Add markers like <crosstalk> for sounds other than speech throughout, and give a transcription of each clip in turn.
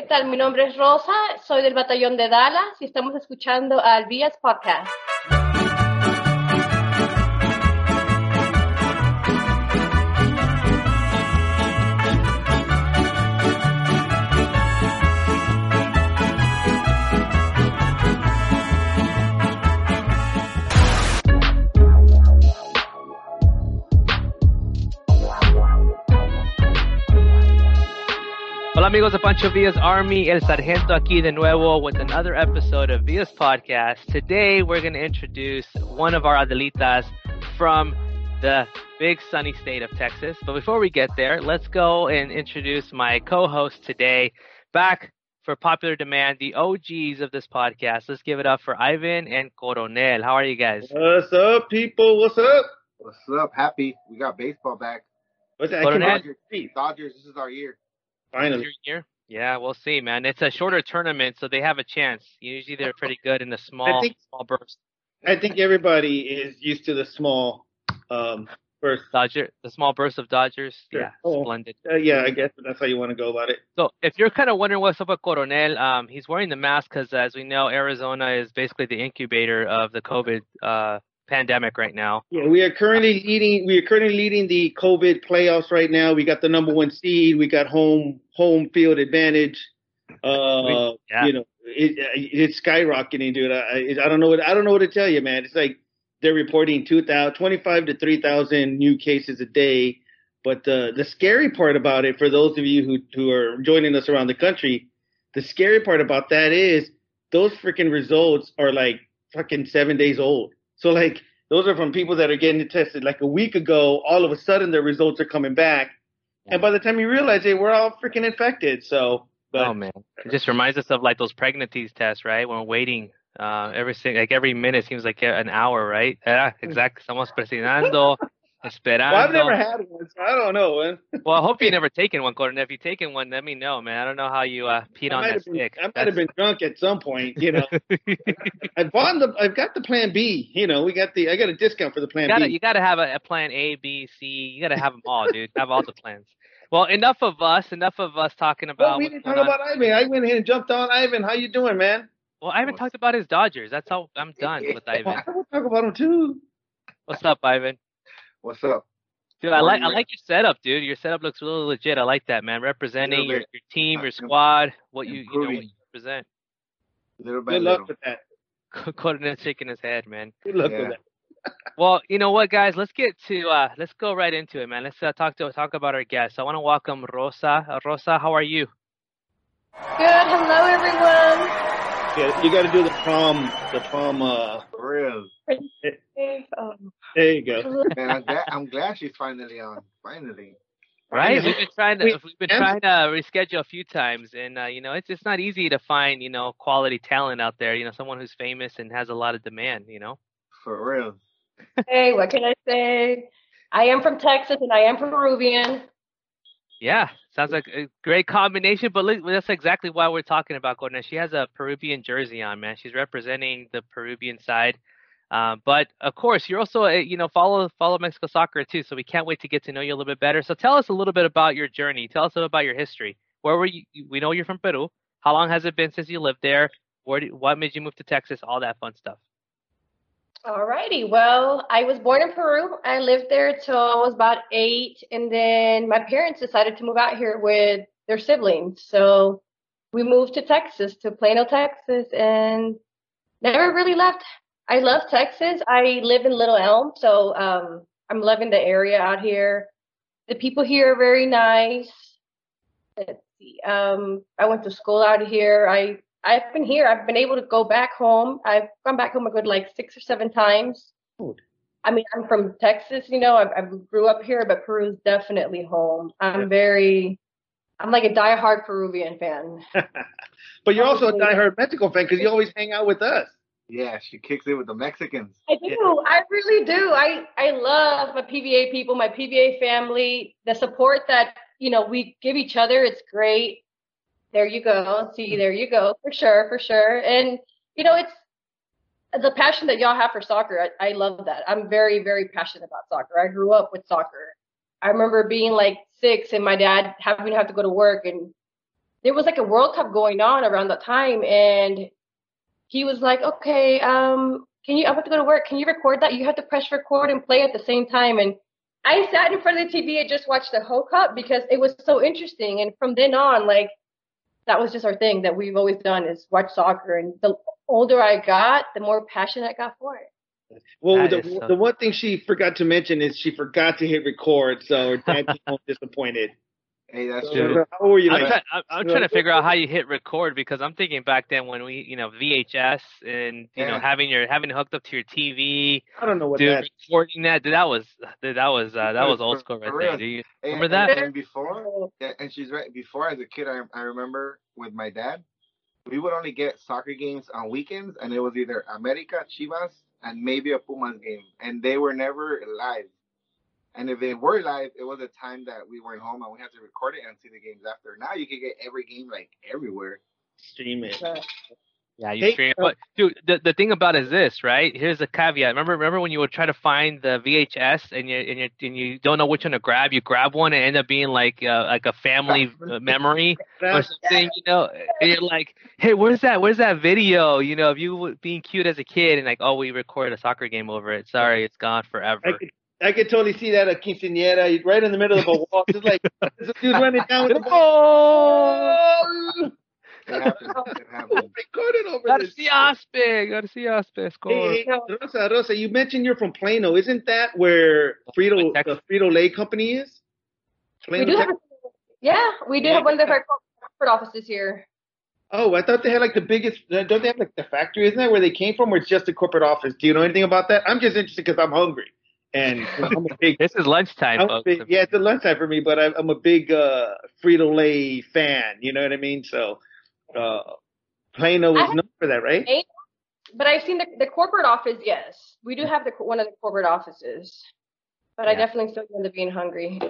¿Qué tal? Mi nombre es Rosa, soy del batallón de Dallas y estamos escuchando al Vías Podcast. Amigos de Pancho Villa's Army, El Sargento aquí de nuevo with another episode of Villa's Podcast. Today we're going to introduce one of our Adelitas from the big sunny state of Texas. But before we get there, let's go and introduce my co-host today, back for popular demand, the OGs of this podcast. Let's give it up for Ivan and Coronel. How are you guys? What's up, people? What's up? What's up? Happy we got baseball back. What's that? Coronel? Dodgers, Dodgers, this is our year. Finally. Year? Yeah, we'll see, man. It's a shorter tournament, so they have a chance. Usually they're pretty good in the small, think- small bursts. I think everybody is used to the small um first. Dodger, the small burst of Dodgers. Sure. Yeah, Oh. splendid. Uh, yeah, I guess that's how you want to go about it. So if you're kind of wondering what's up with Coronel, um, he's wearing the mask because, as we know, Arizona is basically the incubator of the COVID uh, pandemic right now. Yeah, we are currently leading. We are currently leading the COVID playoffs right now. We got the number one seed. We got home home field advantage. Uh, Yeah. you know, it, it's skyrocketing, dude. I, I don't know what I don't know what to tell you, man. It's like they're reporting 2,000, 25 to 3,000 new cases a day. But the the scary part about it, for those of you who who are joining us around the country, the scary part about that is those freaking results are like fucking seven days old. So like those are from people that are getting tested like a week ago. All of a sudden, their results are coming back, and by the time you realize it, we're all freaking infected. So, but oh man, it just reminds us of like those pregnancies tests, right? When we're waiting, uh, every like every minute seems like an hour, right? Yeah, <laughs> exactly. Estamos presionando, esperando. well, I've never had one, so I don't know, man. <laughs> Well, I hope you've never taken one, Coronel. If you've taken one, let me know, man. I don't know how you uh, peed on that been, stick. I might have been drunk at some point, you know. <laughs> I've the, I've got the Plan B. You know, we got the, I got a discount for the Plan You gotta, B. you gotta have a, a plan A, B, C. You gotta have them all, dude. Have all the plans. Well, enough of us. Enough of us talking Well, about. we didn't talk about Ivan. I went ahead and jumped on Ivan. How you doing, man? Well, I haven't talked about his Dodgers. That's how I'm done with <laughs> Ivan. Well, I will talk about him too. What's up, Ivan? What's up? Dude, I like I like your setup, dude. Your setup looks really legit. I like that, man. Representing your, your team, your squad, what you you know what you represent. Little by Good little. luck with that. <laughs> Conan shaking his head, man. Good luck Yeah. with that. <laughs> Well, you know what, guys? Let's get to uh let's go right into it, man. Let's uh, talk to talk about our guests. I want to welcome Rosa. Uh, Rosa, how are you? Good. Hello, everyone. Yeah, you got to do the prom, the prom. Uh, For real. Um, there you go. Man, I'm glad, I'm glad she's finally on. Finally. Right? We've been trying to We- we've been and- trying to reschedule a few times, and uh, you know it's it's not easy to find you know quality talent out there. You know, someone who's famous and has a lot of demand. You know. For real. hey, what can I say? I am from Texas and I am Peruvian. Yeah, sounds like a great combination. But that's exactly why we're talking about Gordon. She has a Peruvian jersey on, man. She's representing the Peruvian side. Um, but of course, you're also a, you know follow follow Mexico soccer too. So we can't wait to get to know you a little bit better. So tell us a little bit about your journey. Tell us about your history. Where were you? We know you're from Peru. How long has it been since you lived there? Where? What made you move to Texas? All that fun stuff. Alrighty. Well, I was born in Peru. I lived there till I was about eight, and then my parents decided to move out here with their siblings. So we moved to Texas, to Plano, Texas, and never really left. I love Texas. I live in Little Elm, so um, I'm loving the area out here. The people here are very nice. Let's see. Um, I went to school out here. I I've been here. I've been able to go back home. I've gone back home a good like six or seven times. Good. I mean, I'm from Texas, you know. I, I grew up here, but Peru's definitely home. I'm Yeah. very, I'm like a diehard Peruvian fan. <laughs> but you're also a diehard Mexico fan because you always hang out with us. Yeah, she kicks it with the Mexicans. I do. I really do. I I love my PVA people, my PVA family, the support that you know we give each other. It's great. There you go. See, there you go. For sure, for sure. And you know, it's the passion that y'all have for soccer. I, I love that. I'm very, very passionate about soccer. I grew up with soccer. I remember being like six and my dad having to have to go to work and there was like a World Cup going on around that time, and he was like, "Okay, um, can you? I have to go to work. Can you record that? You have to press record and play at the same time." And I sat in front of the TV and just watched the whole cup because it was so interesting. And from then on, like that was just our thing that we've always done is watch soccer. And the older I got, the more passionate I got for it. Well, That the, so- the one thing she forgot to mention is she forgot to hit record, so her dad came home disappointed. Hey, that's So, true. How were you? I'm, try- I'm, I'm trying to figure out how you hit record because I'm thinking back then when we, you know, VHS and you know having your having it hooked up to your TV, I don't know what dude, that. recording that, dude, that was dude, that was uh, that was old school right there. Do you remember and- that? And before, yeah, and she's right. Before, as a kid, I, I remember with my dad, we would only get soccer games on weekends, and it was either America, Chivas, and maybe a Pumas game, and they were never live. And if they were live, it was a time that we weren't home, and we had to record it and see the games after. Now you can get every game like everywhere. Stream it. Yeah, you stream. uh, But dude, the the thing about it is this, right? Here's a caveat. Remember, remember when you would try to find the VHS and you and you and you don't know which one to grab, you grab one and end up being like uh, like a family <laughs> uh, memory or something, you know? And you're like, hey, where's that? Where's that video? You know, of you being cute as a kid and like, oh, we recorded a soccer game over it. Sorry, it's gone forever. I could, I could totally see that at quinceañera, right in the middle of a wall, just like there's a dude running down with the ball. It happened. It happened. <laughs> Recorded over this. Garcia, Garcia score. Hey, hey, Rosa, Rosa, you mentioned you're from Plano. Isn't that where Frito, Texas. the Frito Lay company is? We do have, Texas? a, yeah, we do have one of their corporate offices here. Oh, I thought they had like the biggest. Don't they have like the factory? Isn't that where they came from, or it's just a corporate office? Do you know anything about that? I'm just interested because I'm hungry, and I'm a big. <laughs> This is lunchtime, I'm a big yeah, it's a lunchtime for me, but I'm, I'm a big uh, Frito Lay fan. You know what I mean? So, uh, Plano is I- known for that, right? But I've seen the, the corporate office. Yes, we do have the one of the corporate offices. But I definitely still end up being hungry.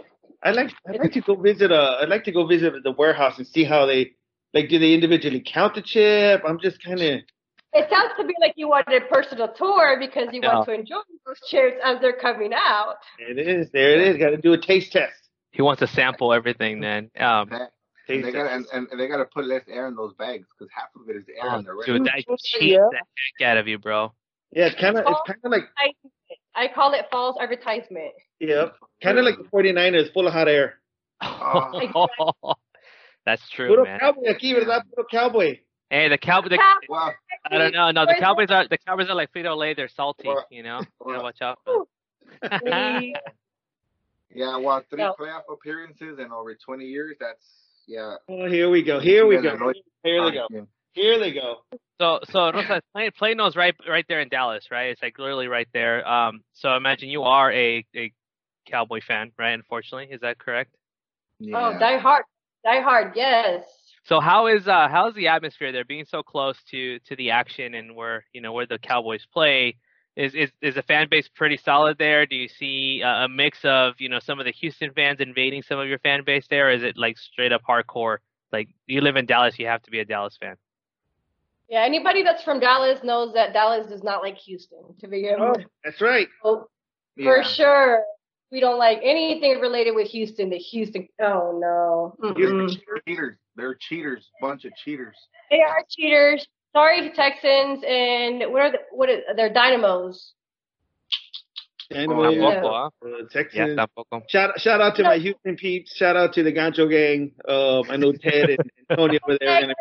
I like I'd like to go visit uh I'd like to go visit the warehouse and see how they like do they individually count the chip? I'm just kind of It sounds to me like you wanted a personal tour because you want to enjoy those chips as they're coming out. it is there it is got to do a taste test. He wants to sample everything. Then, um, That- they got test. and, and they got to put less air in those bags because half of it is air oh, in the rest. dude, that Yeah. the heck out of you, bro. Yeah, it's kind of it's kind of like I call it false advertisement. yeah, kind of like the 49ers full of hot air. <laughs> <laughs> That's true, Puro man. cowboy aquí, verdad? Puro cowboy. Hey, the cowboy. The, Well, I don't know. No, the Cowboys are the Cowboys are like Frito Lay. They're salty. Well, You know. You gotta watch out. <laughs> Yeah, well, three No. playoff appearances in over 20 years. That's yeah. Oh, here we go. Here we go. are Here they go. Here they go. So, so Rosa, Plano- Plano's right, right there in Dallas, right? It's like literally right there. Um, so imagine you are a a Cowboy fan, right? Unfortunately, is that correct? Yeah. Oh, die hard, die hard. Yes. So how is uh how's the atmosphere there? Being so close to to the action and where you know where the Cowboys play, is is is the fan base pretty solid there? Do you see uh, a mix of you know some of the Houston fans invading some of your fan base there? Or is it like straight up hardcore? Like you live in Dallas, you have to be a Dallas fan. Yeah. Anybody that's from Dallas knows that Dallas does not like Houston to begin Oh, that's right. So, Yeah. For sure. We don't like anything related with Houston. The Houston. Oh no. They're cheaters. They're cheaters. Bunch of cheaters. They are cheaters. Sorry, Texans, and what are the, what are they're dynamos. Anyway, Yeah. Tampoco, huh? uh, Yeah, Texans. tampoco. Shout shout out to my Houston peeps. Shout out to the Gancho gang. Um, I know Ted and, and Tony over there are gonna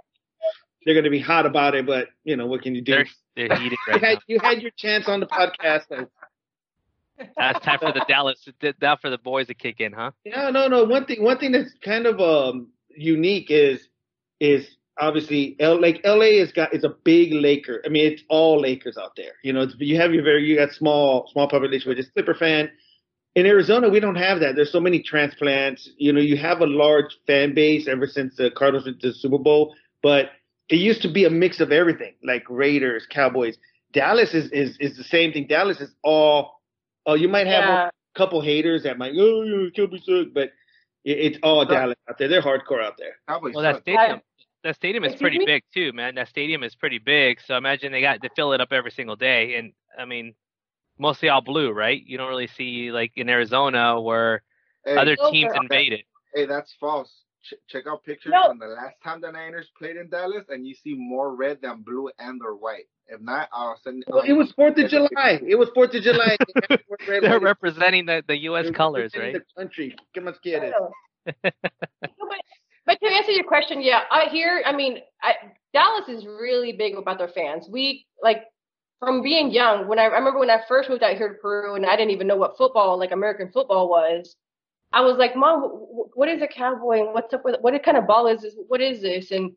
they're gonna be hot about it, but you know what can you do? They're they're heated You had now. you had your chance on the podcast. So. That's time for the Dallas. Now for the boys to kick in, huh? No, no, no. One thing one thing that's kind of um unique is is obviously L like LA is got is a big Laker. I mean, it's all Lakers out there. You know, it's, you have your very you got small small population which is Clipper fan. In Arizona, we don't have that. There's so many transplants. You know, you have a large fan base ever since the Cardinals went to the Super Bowl, but it used to be a mix of everything, like Raiders, Cowboys. Dallas is is is the same thing. Dallas is all. Oh, you might have Yeah. a couple haters that might, oh, yeah, Cowboys suck, but it, it's all Sure. Dallas out there. They're hardcore out there. Cowboys Well, that suck. stadium, that stadium is pretty me? big too, man. That stadium is pretty big. So imagine they got to fill it up every single day, and I mean, mostly all blue, right? You don't really see like in Arizona where Hey, other teams invade it. hey, that's false. Ch- check out pictures No. from the last time the Niners played in Dallas, and you see more red than blue and or white. If not, I'll send. Well, it was Fourth of July. It was Fourth of July. <laughs> They had to wear red, They're white, representing the, the U.S. They're colors, right? The country. Come on, quieres? No, but, but to answer your question, yeah, I hear. I mean, I, Dallas is really big about their fans. We like from being young. When I, I remember when I first moved out here to Peru, and I didn't even know what football, like American football, was. I was like, Mom, wh- wh- what is a cowboy, and what's up with what kind of ball is this? What is this? And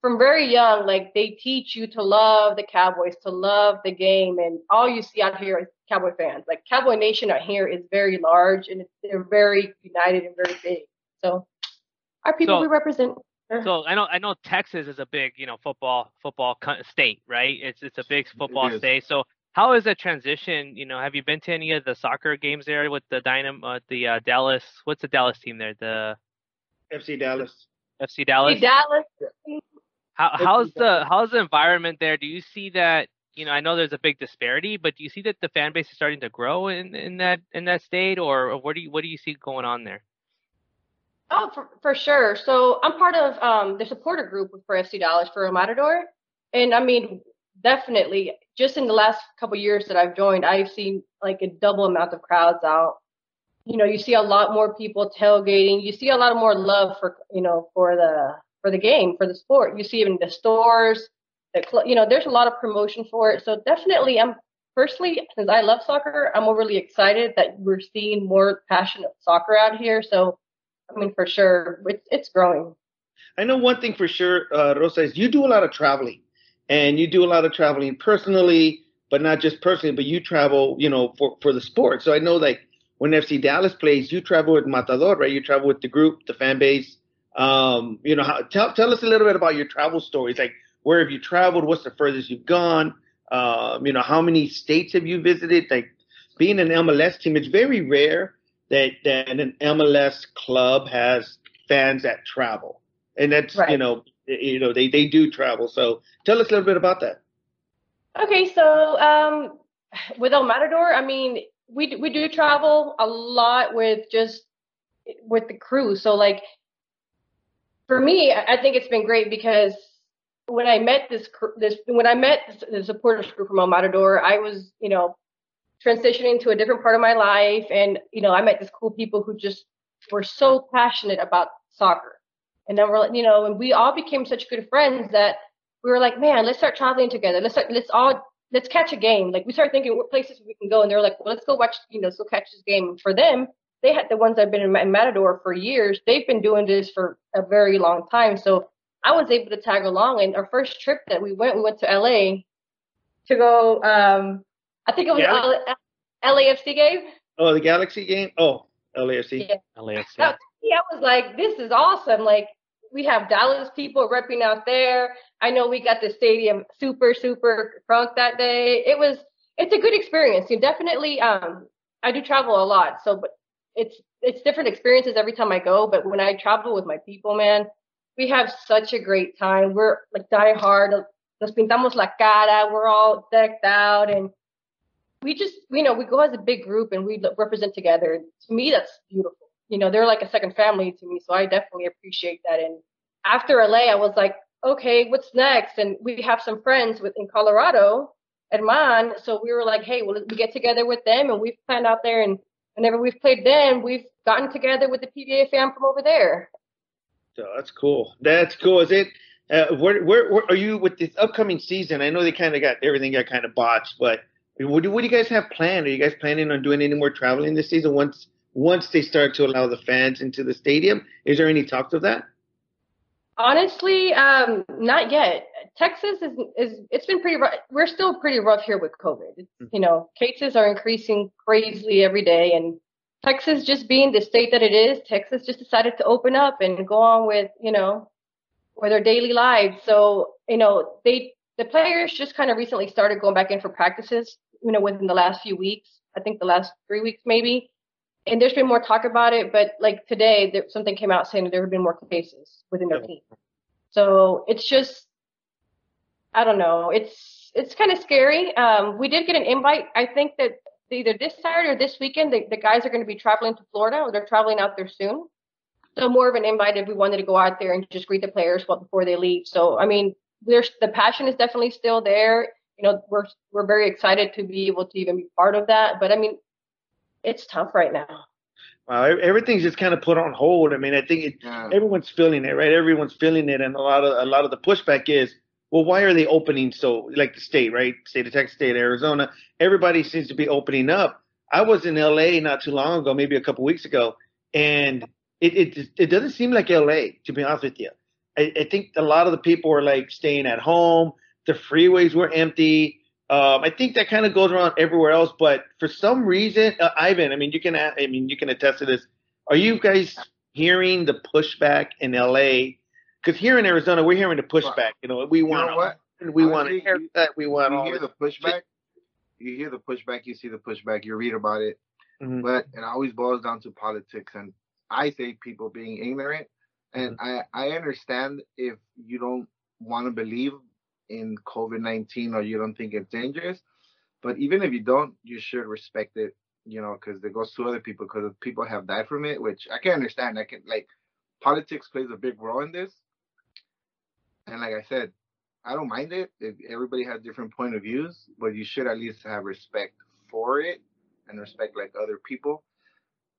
from very young, like they teach you to love the Cowboys, to love the game, and all you see out here is Cowboy fans. Like Cowboy Nation out here is very large, and they're very united and very big. So our people So- we represent. Uh-huh. So I know I know Texas is a big you know football football state, right? It's it's a big football is. state. So how is that transition? You know, have you been to any of the soccer games there with the Dynam uh, the uh, Dallas? What's the Dallas team there? The FC Dallas. FC Dallas. See, Dallas. How how's the how's the environment there? Do you see that? You know, I know there's a big disparity, but do you see that the fan base is starting to grow in, in that in that state, or, or what do you what do you see going on there? Oh, for, for sure. So I'm part of um, the supporter group for FC Dallas for El Matador. And I mean, definitely, just in the last couple years that I've joined, I've seen like a double amount of crowds out. You know, you see a lot more people tailgating. You see a lot more love for, you know, for the for the game, for the sport. You see even the stores, the cl- you know, there's a lot of promotion for it. So definitely, I'm personally, since I love soccer, I'm overly excited that we're seeing more passionate soccer out here. So I mean, for sure, it's it's growing. I know one thing for sure, uh, Rosa, is you do a lot of traveling, and you do a lot of traveling personally, but not just personally, but you travel, you know, for for the sport. So I know like when FC Dallas plays, you travel with Matador, right? You travel with the group, the fan base. Um, you know, how, tell tell us a little bit about your travel stories. Like, where have you traveled? What's the furthest you've gone? Um, you know, how many states have you visited? Like, being an MLS team, it's very rare that that an MLS club has fans that travel, and that's you know, you know, they they do travel. So tell us a little bit about that. Okay, so um, with El Matador, I mean, we we do travel a lot with just with the crew. So like for me, I think it's been great because when I met this this when I met the supporters group from El Matador, I was you know transitioning to a different part of my life, and you know I met these cool people who just were so passionate about soccer, and then we're like, you know, and we all became such good friends that we were like, man, let's start traveling together. Let's start, let's all let's catch a game. Like we started thinking what places we can go, and they're like, well, let's go watch, you know, let's go catch this game. And for them, they had the ones that have been in Matador for years. They've been doing this for a very long time. So I was able to tag along. And our first trip that we went, we went to LA to go. Um, I think it was Yeah. L- LAFC game. Oh, the Galaxy game. Oh, LAFC. Yeah. LAFC. That, yeah, I was like, this is awesome. Like, we have Dallas people repping out there. I know we got the stadium super, super crunk that day. It was, it's a good experience. You definitely, um, I do travel a lot. So, but it's, it's different experiences every time I go. But when I travel with my people, man, we have such a great time. We're like die hard. Nos pintamos la cara. We're all decked out and we just, you know, we go as a big group and we represent together. To me, that's beautiful. You know, they're like a second family to me. So I definitely appreciate that. And after LA, I was like, okay, what's next? And we have some friends with in Colorado, Herman. So we were like, hey, well, we get together with them and we've planned out there. And whenever we've played them, we've gotten together with the PVA fam from over there. So that's cool. That's cool. Is it? Uh, where, where, where are you with this upcoming season? I know they kind of got everything got kind of botched, but what do, what do you guys have planned? Are you guys planning on doing any more traveling this season once once they start to allow the fans into the stadium? Is there any talks of that? Honestly, um, not yet. Texas is is it's been pretty rough. We're still pretty rough here with COVID. It's, you know, cases are increasing crazily every day, and Texas just being the state that it is, Texas just decided to open up and go on with you know with their daily lives. So you know, they the players just kind of recently started going back in for practices. You know, within the last few weeks, I think the last three weeks maybe. And there's been more talk about it, but like today, there, something came out saying that there have been more cases within their Yeah. team. So it's just, I don't know. It's it's kind of scary. Um, we did get an invite. I think that either this Saturday or this weekend, the, the guys are going to be traveling to Florida, or they're traveling out there soon. so more of an invite if we wanted to go out there and just greet the players before they leave. So I mean, there's the passion is definitely still there. You know, we're we're very excited to be able to even be part of that. But I mean, it's tough right now. Wow, everything's just kind of put on hold. I mean, I think it, yeah. everyone's feeling it, right? Everyone's feeling it, and a lot of a lot of the pushback is, well, why are they opening so like the state, right? State of Texas, state of Arizona, everybody seems to be opening up. I was in LA not too long ago, maybe a couple weeks ago, and it it it doesn't seem like LA to be honest with you. I, I think a lot of the people were like staying at home. The freeways were empty. Um, I think that kind of goes around everywhere else, but for some reason, uh, Ivan, I mean, you can, I mean, you can attest to this. Are you guys hearing the pushback in LA? Because here in Arizona, we're hearing the pushback. You know, we want, you know what? we want a haircut, we want. You hear the pushback. You hear the pushback. You see the pushback. You read about it, mm-hmm. but it always boils down to politics, and I say people being ignorant. And mm-hmm. I I understand if you don't want to believe in COVID 19 or you don't think it's dangerous. But even if you don't, you should respect it, you know, because it goes to other people because people have died from it, which I can understand. I can, like, politics plays a big role in this. And like I said, I don't mind it if everybody has different point of views, but you should at least have respect for it and respect like other people.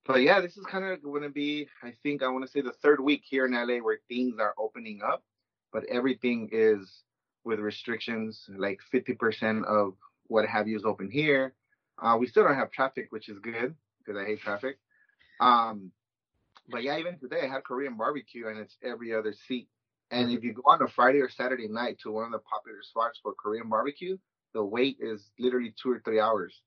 But yeah, this is kind of going to be, I think, I want to say the third week here in LA where things are opening up, but everything is with restrictions, like 50% of what have you is open here. Uh, we still don't have traffic, which is good because I hate traffic. Um, but yeah, even today I had Korean barbecue and it's every other seat. And if you go on a Friday or Saturday night to one of the popular spots for Korean barbecue, the wait is literally two or three hours.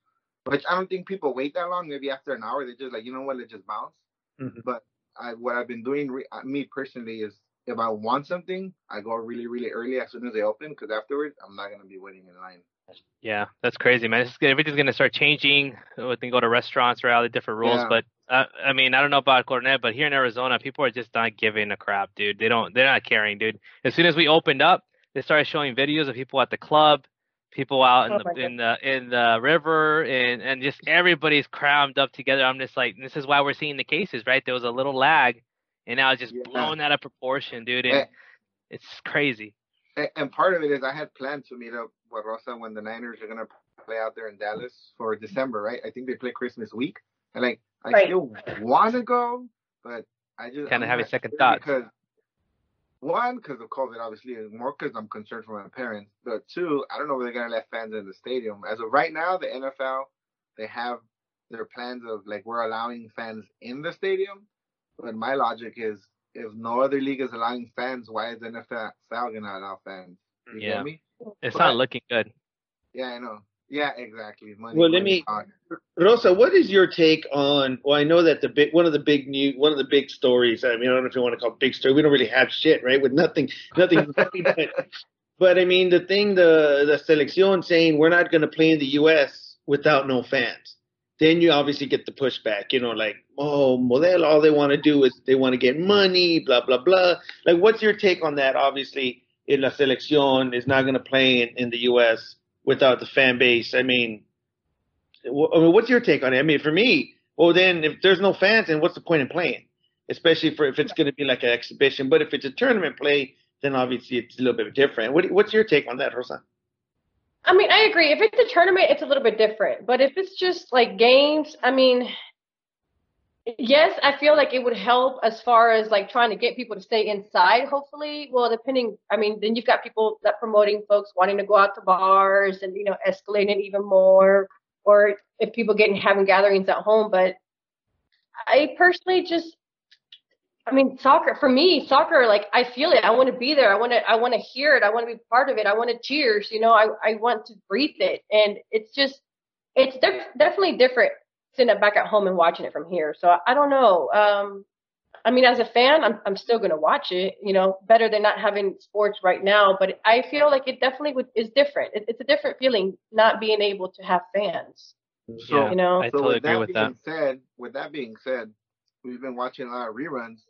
Which I don't think people wait that long. Maybe after an hour, they're just like, you know what, let's just bounce. Mm-hmm. But I, what I've been doing, re- uh, me personally, is if I want something, I go really, really early as soon as they open because afterwards I'm not gonna be waiting in line. Yeah, that's crazy, man. It's, everything's gonna start changing. We can go to restaurants or all the different rules, yeah. but uh, I mean, I don't know about Cornet, but here in Arizona, people are just not giving a crap, dude. They don't, they're not caring, dude. As soon as we opened up, they started showing videos of people at the club, people out in oh the in the in the river, and and just everybody's crammed up together. I'm just like, this is why we're seeing the cases, right? There was a little lag and now it's just yeah. blown out of proportion, dude. And, and it's crazy. Eh, and part of it is I had planned to meet up with Rosa when the Niners are gonna play out there in Dallas for December, right? I think they play Christmas week, and like I right. still want to go, but I just kind of have a second thought because one, because of COVID, obviously, and more because I'm concerned for my parents. But two, I don't know if they're gonna let fans in the stadium. As of right now, the NFL they have their plans of like we're allowing fans in the stadium, but my logic is, if no other league is allowing fans, why is NFL gonna allow fans? You yeah. get me? It's but, not looking good. Yeah, I know. Yeah, exactly. Money, well, let me, talk. Rosa. What is your take on? Well, I know that the big one of the big new one of the big stories. I mean, I don't know if you want to call it big story. We don't really have shit, right? With nothing, nothing. <laughs> but, but I mean, the thing, the the selección saying we're not going to play in the U.S. without no fans then you obviously get the pushback, you know, like, oh, Model, all they want to do is they want to get money, blah, blah, blah. Like, what's your take on that? Obviously, in La Selección is not going to play in, in the U.S. without the fan base. I mean, I mean, what's your take on it? I mean, for me, well, then if there's no fans, then what's the point in playing? Especially for if it's going to be like an exhibition. But if it's a tournament play, then obviously it's a little bit different. What, what's your take on that, Rosa? I mean, I agree. If it's a tournament, it's a little bit different. But if it's just like games, I mean, yes, I feel like it would help as far as like trying to get people to stay inside, hopefully. Well, depending, I mean, then you've got people that promoting folks wanting to go out to bars and, you know, escalating even more, or if people getting having gatherings at home. But I personally just, I mean, soccer for me, soccer, like I feel it. I want to be there. I want to, I want to hear it. I want to be part of it. I want to cheers. You know, I, I want to breathe it. And it's just, it's def- definitely different sitting back at home and watching it from here. So I, I don't know. Um, I mean, as a fan, I'm, I'm still going to watch it, you know, better than not having sports right now. But I feel like it definitely would, is different. It, it's a different feeling not being able to have fans. So, you know, I totally so agree with that. Said, with that being said, we've been watching a lot of reruns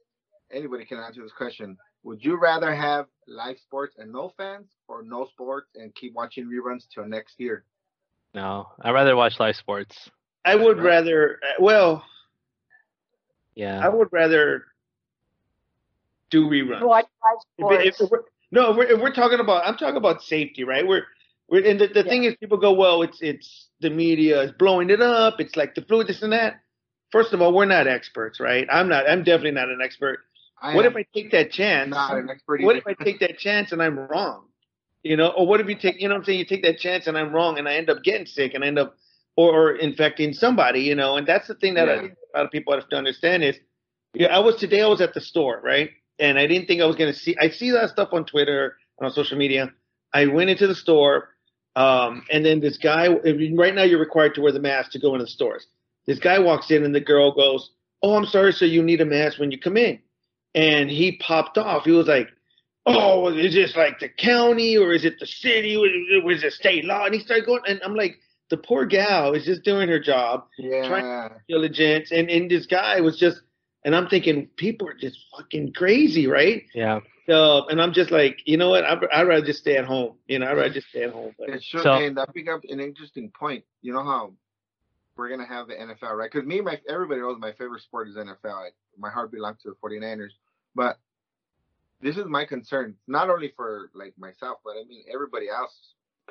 anybody can answer this question. Would you rather have live sports and no fans, or no sports and keep watching reruns till next year? No, I'd rather watch live sports. I would rather. Well, yeah, I would rather. do reruns. Watch live If- if we're- no, if we're, if we're talking about, I'm talking about safety, right? We're, we're, and the, the thing is, people go, well, it's, it's the media is blowing it up. It's like the flu, this and that. First of all, we're not experts, right? I'm not. I'm definitely not an expert. I what if I take that chance? not an expert What if I take that chance and I'm wrong? You know, or what if you take, you know what I'm saying? You take that chance and I'm wrong and I end up getting sick and I end up, or, or infecting somebody, you know, and that's the thing that Yeah. think a lot of people have to understand is, yeah, I was today, I was at the store, right? And I didn't think I was going to see, I see that stuff on Twitter and on social media. I went into the store, um, and then this guy, right now you're required to wear the mask to go into the stores. This guy walks in and the girl goes, Oh, I'm sorry, sir, you need a mask when you come in. And he popped off. He was like, Oh, is this like the county or is it the city? Was was it state law? And he started going, and I'm like, the poor gal is just doing her job, Yeah. diligence, and and this guy was just, and I'm thinking people are just fucking crazy, right? Yeah. So, and I'm just like, you know what? I'd, I'd rather just stay at home. You know, I'd rather just stay at home. But It should, So- and that bring up an interesting point. You know how we're gonna have the NFL, right? Because me, my everybody knows my favorite sport is NFL. I, my heart belongs to the 49ers, but this is my concern, not only for like myself, but I mean everybody else,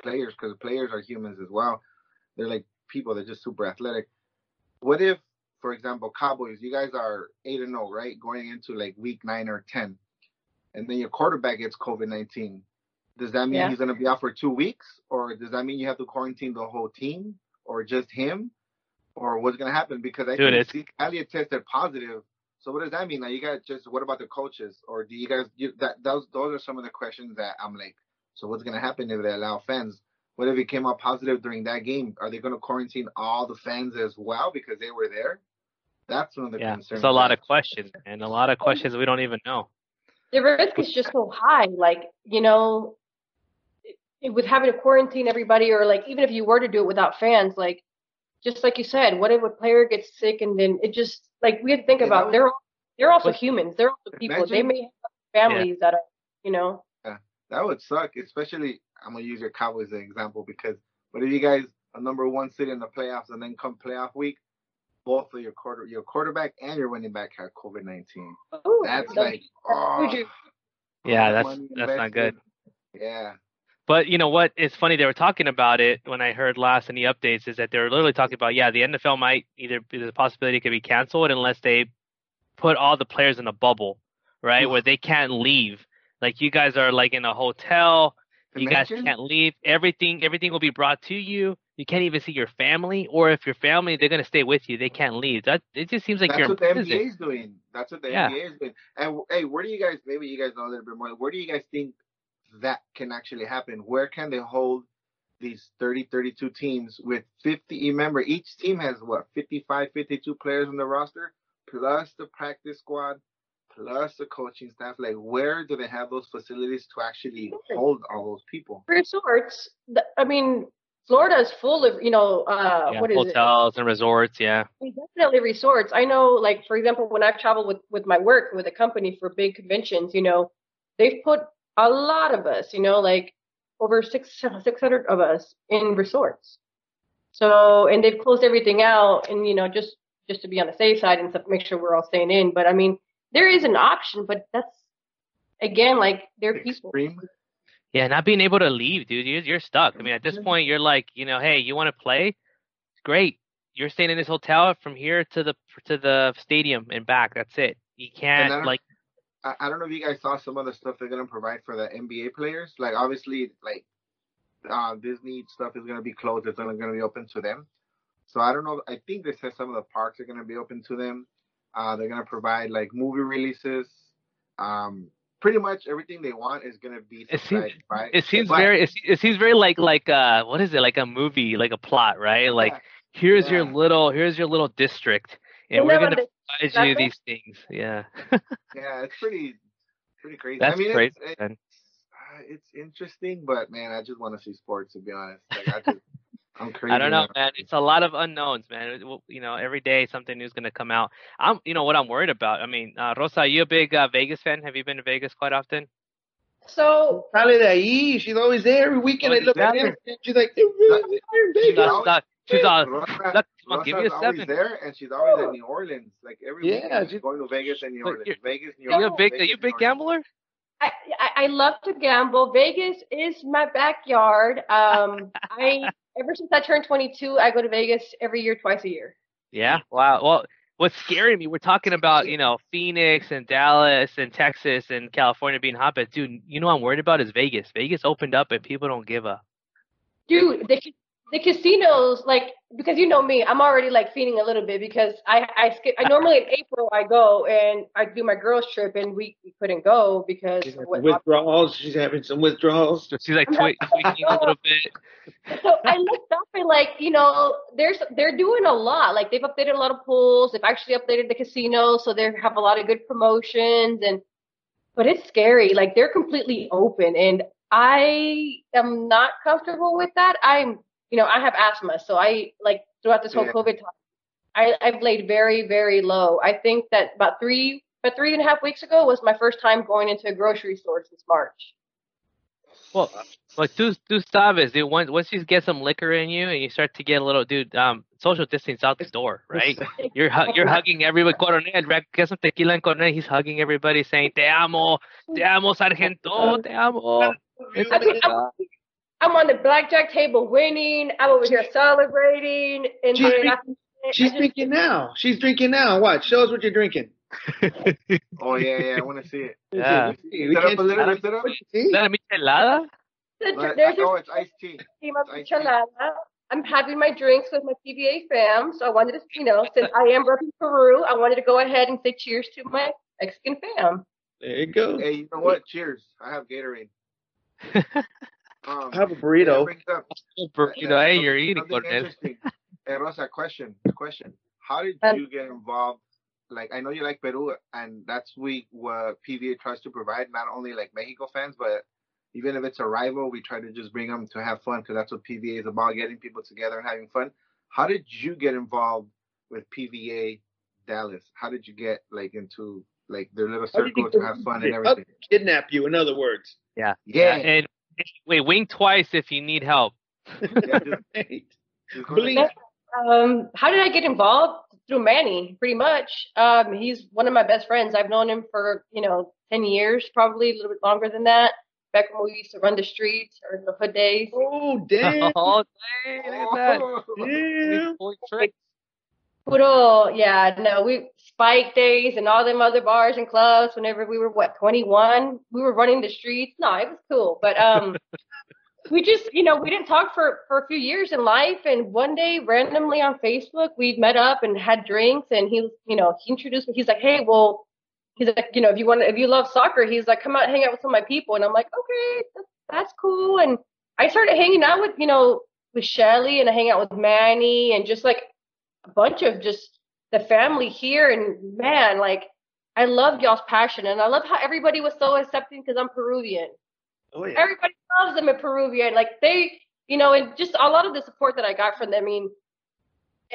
players, because players are humans as well. They're like people. They're just super athletic. What if, for example, Cowboys, you guys are eight and zero, right, going into like week nine or ten, and then your quarterback gets COVID nineteen. Does that mean Yeah. he's going to be out for two weeks, or does that mean you have to quarantine the whole team, or just him, or what's going to happen? Because I Dude, think it's- Zeke Elliott tested positive. So what does that mean? Like you guys just what about the coaches, or do you guys you, that those those are some of the questions that I'm like. So what's going to happen if they allow fans? What if he came out positive during that game? Are they going to quarantine all the fans as well because they were there? That's one of the Yeah. concerns. There's a lot of questions and a lot of questions we don't even know. the risk is just so high. Like, you know, with having to quarantine everybody, or like even if you were to do it without fans, like just like you said, what if a player gets sick and then it just like we have to think You about know? they're they're also humans. They're also people. They may have families that are, you know. Yeah, that would suck, especially I'm gonna use your Cowboys as an example because what if you guys are number one seed in the playoffs and then come playoff week, both of your quarter your quarterback and your running back have COVID nineteen. Ooh, That's like be oh, huge. Yeah, that's that's not good. Yeah. But you know what? It's funny they were talking about it when I heard last any updates is that they were literally talking about yeah the NFL might either there's a possibility it could be canceled unless they put all the players in a bubble, right, where they can't leave. Like you guys are like in a hotel, you guys can't leave. Everything everything will be brought to you. You can't even see your family, or if your family they're gonna stay with you, they can't leave. That it just seems like That's you're what the. NBA is doing. That's what the Yeah. NBA is doing. And hey, where do you guys? Maybe you guys know a little bit more. Where do you guys think that can actually happen? Where can they hold these 30, 32 teams with 50? Remember, each team has what 55, 52 players on the roster, plus the practice squad, plus the coaching staff. Like, where do they have those facilities to actually hold all those people? resorts. I mean, Florida is full of, you know, uh, Yeah, what is it? hotels and resorts, yeah. Definitely resorts. I know, like for example, when I've traveled with with my work with a company for big conventions, you know, they've put a lot of us, you know, like over six six hundred of us in resorts. So, and they've closed everything out, and you know, just just to be on the safe side and stuff, make sure we're all staying in. But I mean, there is an option, but that's again like they're people. Yeah, not being able to leave, dude. You're, you're stuck. I mean, at this Mhm. point, you're like, you know, hey, you want to play? Great. You're staying in this hotel from here to the to the stadium and back. That's it. You can't don't- like. I, I don't know if you guys saw some of the stuff they're gonna provide for the NBA players. Like obviously, like uh, Disney stuff is gonna be closed. It's only gonna be open to them. So I don't know. I think they said some of the parks are gonna be open to them. Uh, they're gonna provide like movie releases. Um, pretty much everything they want is gonna be It seems- supplied by. It seems but- very. It, it seems very like like uh what is it like a movie like a plot right? Like here's your little here's your little district and And we're gonna they- provide you nothing? these things. Yeah, <laughs> Yeah, it's pretty, pretty crazy. that's I mean, crazy. It's, man. uh, it's interesting, but man, I just want to see sports. To be honest, like I just, <laughs> I'm crazy. I don't know, man. It's a lot of unknowns, man. It- You know, every day something new is gonna come out. I'm, you know, what I'm worried about. I mean, uh, Rosa, are you a big uh, Vegas fan? Have you been to Vegas quite often? So Sale de ahí. She's always there every weekend. I Oh, look at yeah. her. and She's like, "They're really there in She Vegas." got stuck. She's all, Rosa, look, come on, give me a Rosa's always seven. there, and she's always in New Orleans. Like every Yeah, weekend, she's she's- going to Vegas and New Orleans. you're- Vegas, New Are you Orleans. a big, are Vegas, you a big gambler? I, I I love to gamble. Vegas is my backyard. Um, <laughs> I ever since I turned 22, I go to Vegas every year, twice a year. Yeah. Wow. Well, what's scaring me? We're talking about you know Phoenix and Dallas and Texas and California being hot, but Dude, you know what I'm worried about is Vegas. Vegas opened up and people don't give a. Dude, the the casinos, like because you know me, I'm already like feeding a little bit because I I skip. I normally in April I go and I do my girls trip and we, we couldn't go because She's what withdrawals. She's having some withdrawals. So she's like twi- <laughs> tweaking a little bit. so I looked up and like, you know, there's they're doing a lot. Like they've updated a lot of pools. They've actually updated the casino, so they have a lot of good promotions and but it's scary. Like they're completely open and I am not comfortable with that. I'm you know, I have asthma, so I like throughout this whole Yeah. COVID time I, I've laid very, very low. I think that about three about three and a half weeks ago was my first time going into a grocery store since March. Well, like tú, tú sabes, dude. Once once you get some liquor in you and you start to get a little, dude. Um, social distance out the door, right? <laughs> You're hu- you're hugging everybody. Coronel, right? Get some tequila and Coronel. He's hugging everybody, saying "Te amo, te amo, sargento, te amo." I mean, like, I'm, I'm on the blackjack table winning. I'm over here celebrating, and She's drink- I, I She's just- drinking now. She's drinking now. Watch. Show us what you're drinking. <laughs> Oh yeah, yeah. I want to see it. Yeah. See, we Set up can't a little see- bit. Set up. see? ¿Is that a michelada? Like, There's oh, it's iced tea. team of I see. michelada. I'm having my drinks with my PVA fam, so I wanted to, you know, since I am repping Peru, I wanted to go ahead and say cheers to my Mexican fam. There you go. Hey, you know what? Cheers. I have Gatorade. <laughs> Um, I have a burrito. brings up You know, hey, you're eating, something Coronel. interesting. Hey, Rosa, question, question. How did Um, you get involved? Like, I know you like Peru, and that's we what PVA tries to provide. Not only like Mexico fans, but even if it's a rival, we try to just bring them to have fun because that's what PVA is about: getting people together and having fun. How did you get involved with PVA Dallas? How did you get like into like their little How did you circle to have fun and I'll everything? kidnap you. In other words. Yeah. Yeah, And wait, wink twice if you need help. yeah, <laughs> Right. just go Blink. ahead. Um, how did I get involved? Through Manny, pretty much. Um, he's one of my best friends. I've known him for, you know, 10 years, probably a little bit longer than that. Back when we used to run the streets or the hood days. Oh damn. <laughs> Oh, dang, look at that. Oh. Yeah. Puro, yeah, no, we Spike Days and all them other bars and clubs. Whenever we were what 21, we were running the streets. No, it was cool, but um, <laughs> we just, you know, we didn't talk for for a few years in life. And one day, randomly on Facebook, we met up and had drinks. And he, you know, he introduced me. He's like, hey, well, he's like, you know, if you want, if you love soccer, he's like, come out, hang out with some of my people. And I'm like, okay, that's, that's cool. And I started hanging out with, you know, with Shelly and I hang out with Manny and just like a bunch of just the family here and man like i love y'all's passion and i love how everybody was so accepting because i'm peruvian. Oh yeah. everybody loves them in peruvian like they you know and just a lot of the support that i got from them i mean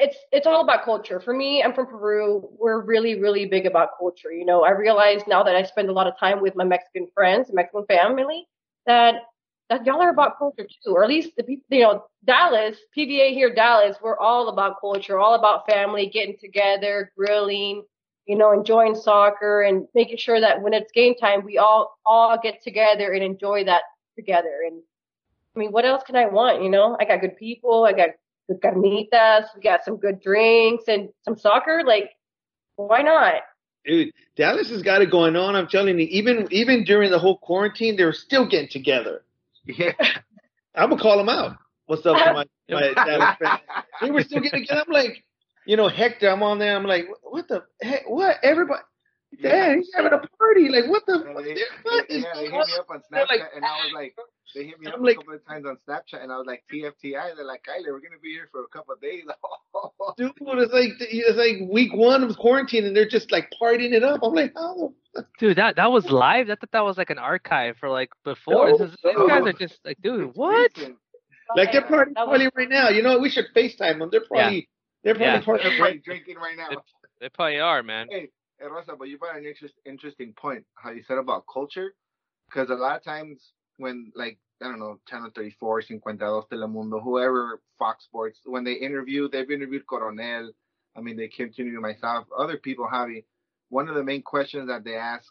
it's it's all about culture. For me i'm from peru we're really really big about culture you know? I realize now that i spend a lot of time with my mexican friends mexican family that that y'all are about culture too, or at least the people, you know, Dallas, PVA here, Dallas, we're all about culture, all about family, getting together, grilling, you know, enjoying soccer and making sure that when it's game time, we all, all get together and enjoy that together. And I mean, what else can I want? You know, I got good people. I got good carnitas. We got some good drinks and some soccer. Like, why not? Dude, Dallas has got it going on. I'm telling you. Even even during the whole quarantine, they were still getting together. Yeah. <laughs> I'm gonna call them out. What's up to my, my <laughs> Dallas fans? They were still getting together. I'm like, you know, Hector. I'm on there. I'm like, what the heck? What everybody? Dad, he's having a party. Like, what the? Yeah, What they, the fuck is yeah, they hit me up on Snapchat, like, and I was like, they hit me up I'm a like- couple of times on Snapchat, and I was like, TFTI. They're like, Kyler, we're gonna be here for a couple of days. <laughs> Dude, it's like it's like week one of quarantine, and they're just like partying it up. I'm like, how the Dude, that that was live. I thought that was like an archive for like before. No, This is- these guys are just like, dude, what? Like they're partying was- partying right now. You know, we should FaceTime them. They're probably they're probably Yeah. partying Everybody right drinking right now. They probably are, man. Hey, hey, Rosa, but you brought an interest, interesting point. How you said about culture, because a lot of times when like I don't know, Channel 34, 52 Telemundo, whoever, Fox Sports, when they interview, they've interviewed Coronel. I mean, they continue myself, other people, Javi. One of the main questions that they ask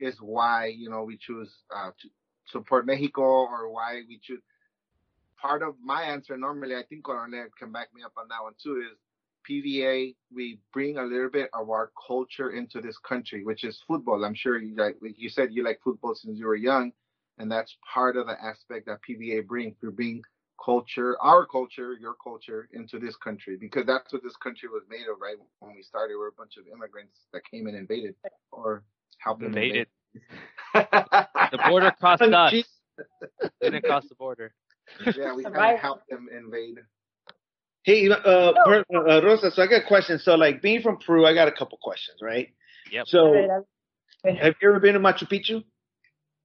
is why, you know, we choose uh, to support Mexico or why we choose. Part of my answer normally, I think Coronel can back me up on that one too, is PVA, we bring a little bit of our culture into this country, which is football. I'm sure you like, like you said, you like football since you were young, and that's part of the aspect that PVA brings. We bring culture, our culture, your culture, into this country because that's what this country was made of, right? When we started, we we're a bunch of immigrants that came and invaded or helped invaded. <laughs> the border crossed us. Didn't cross the border. Yeah, we kind of helped them invade. Hey, uh, uh, Rosa, so I got a question. So, like, being from Peru, I got a couple questions, right? Yep. So, have you ever been to Machu Picchu?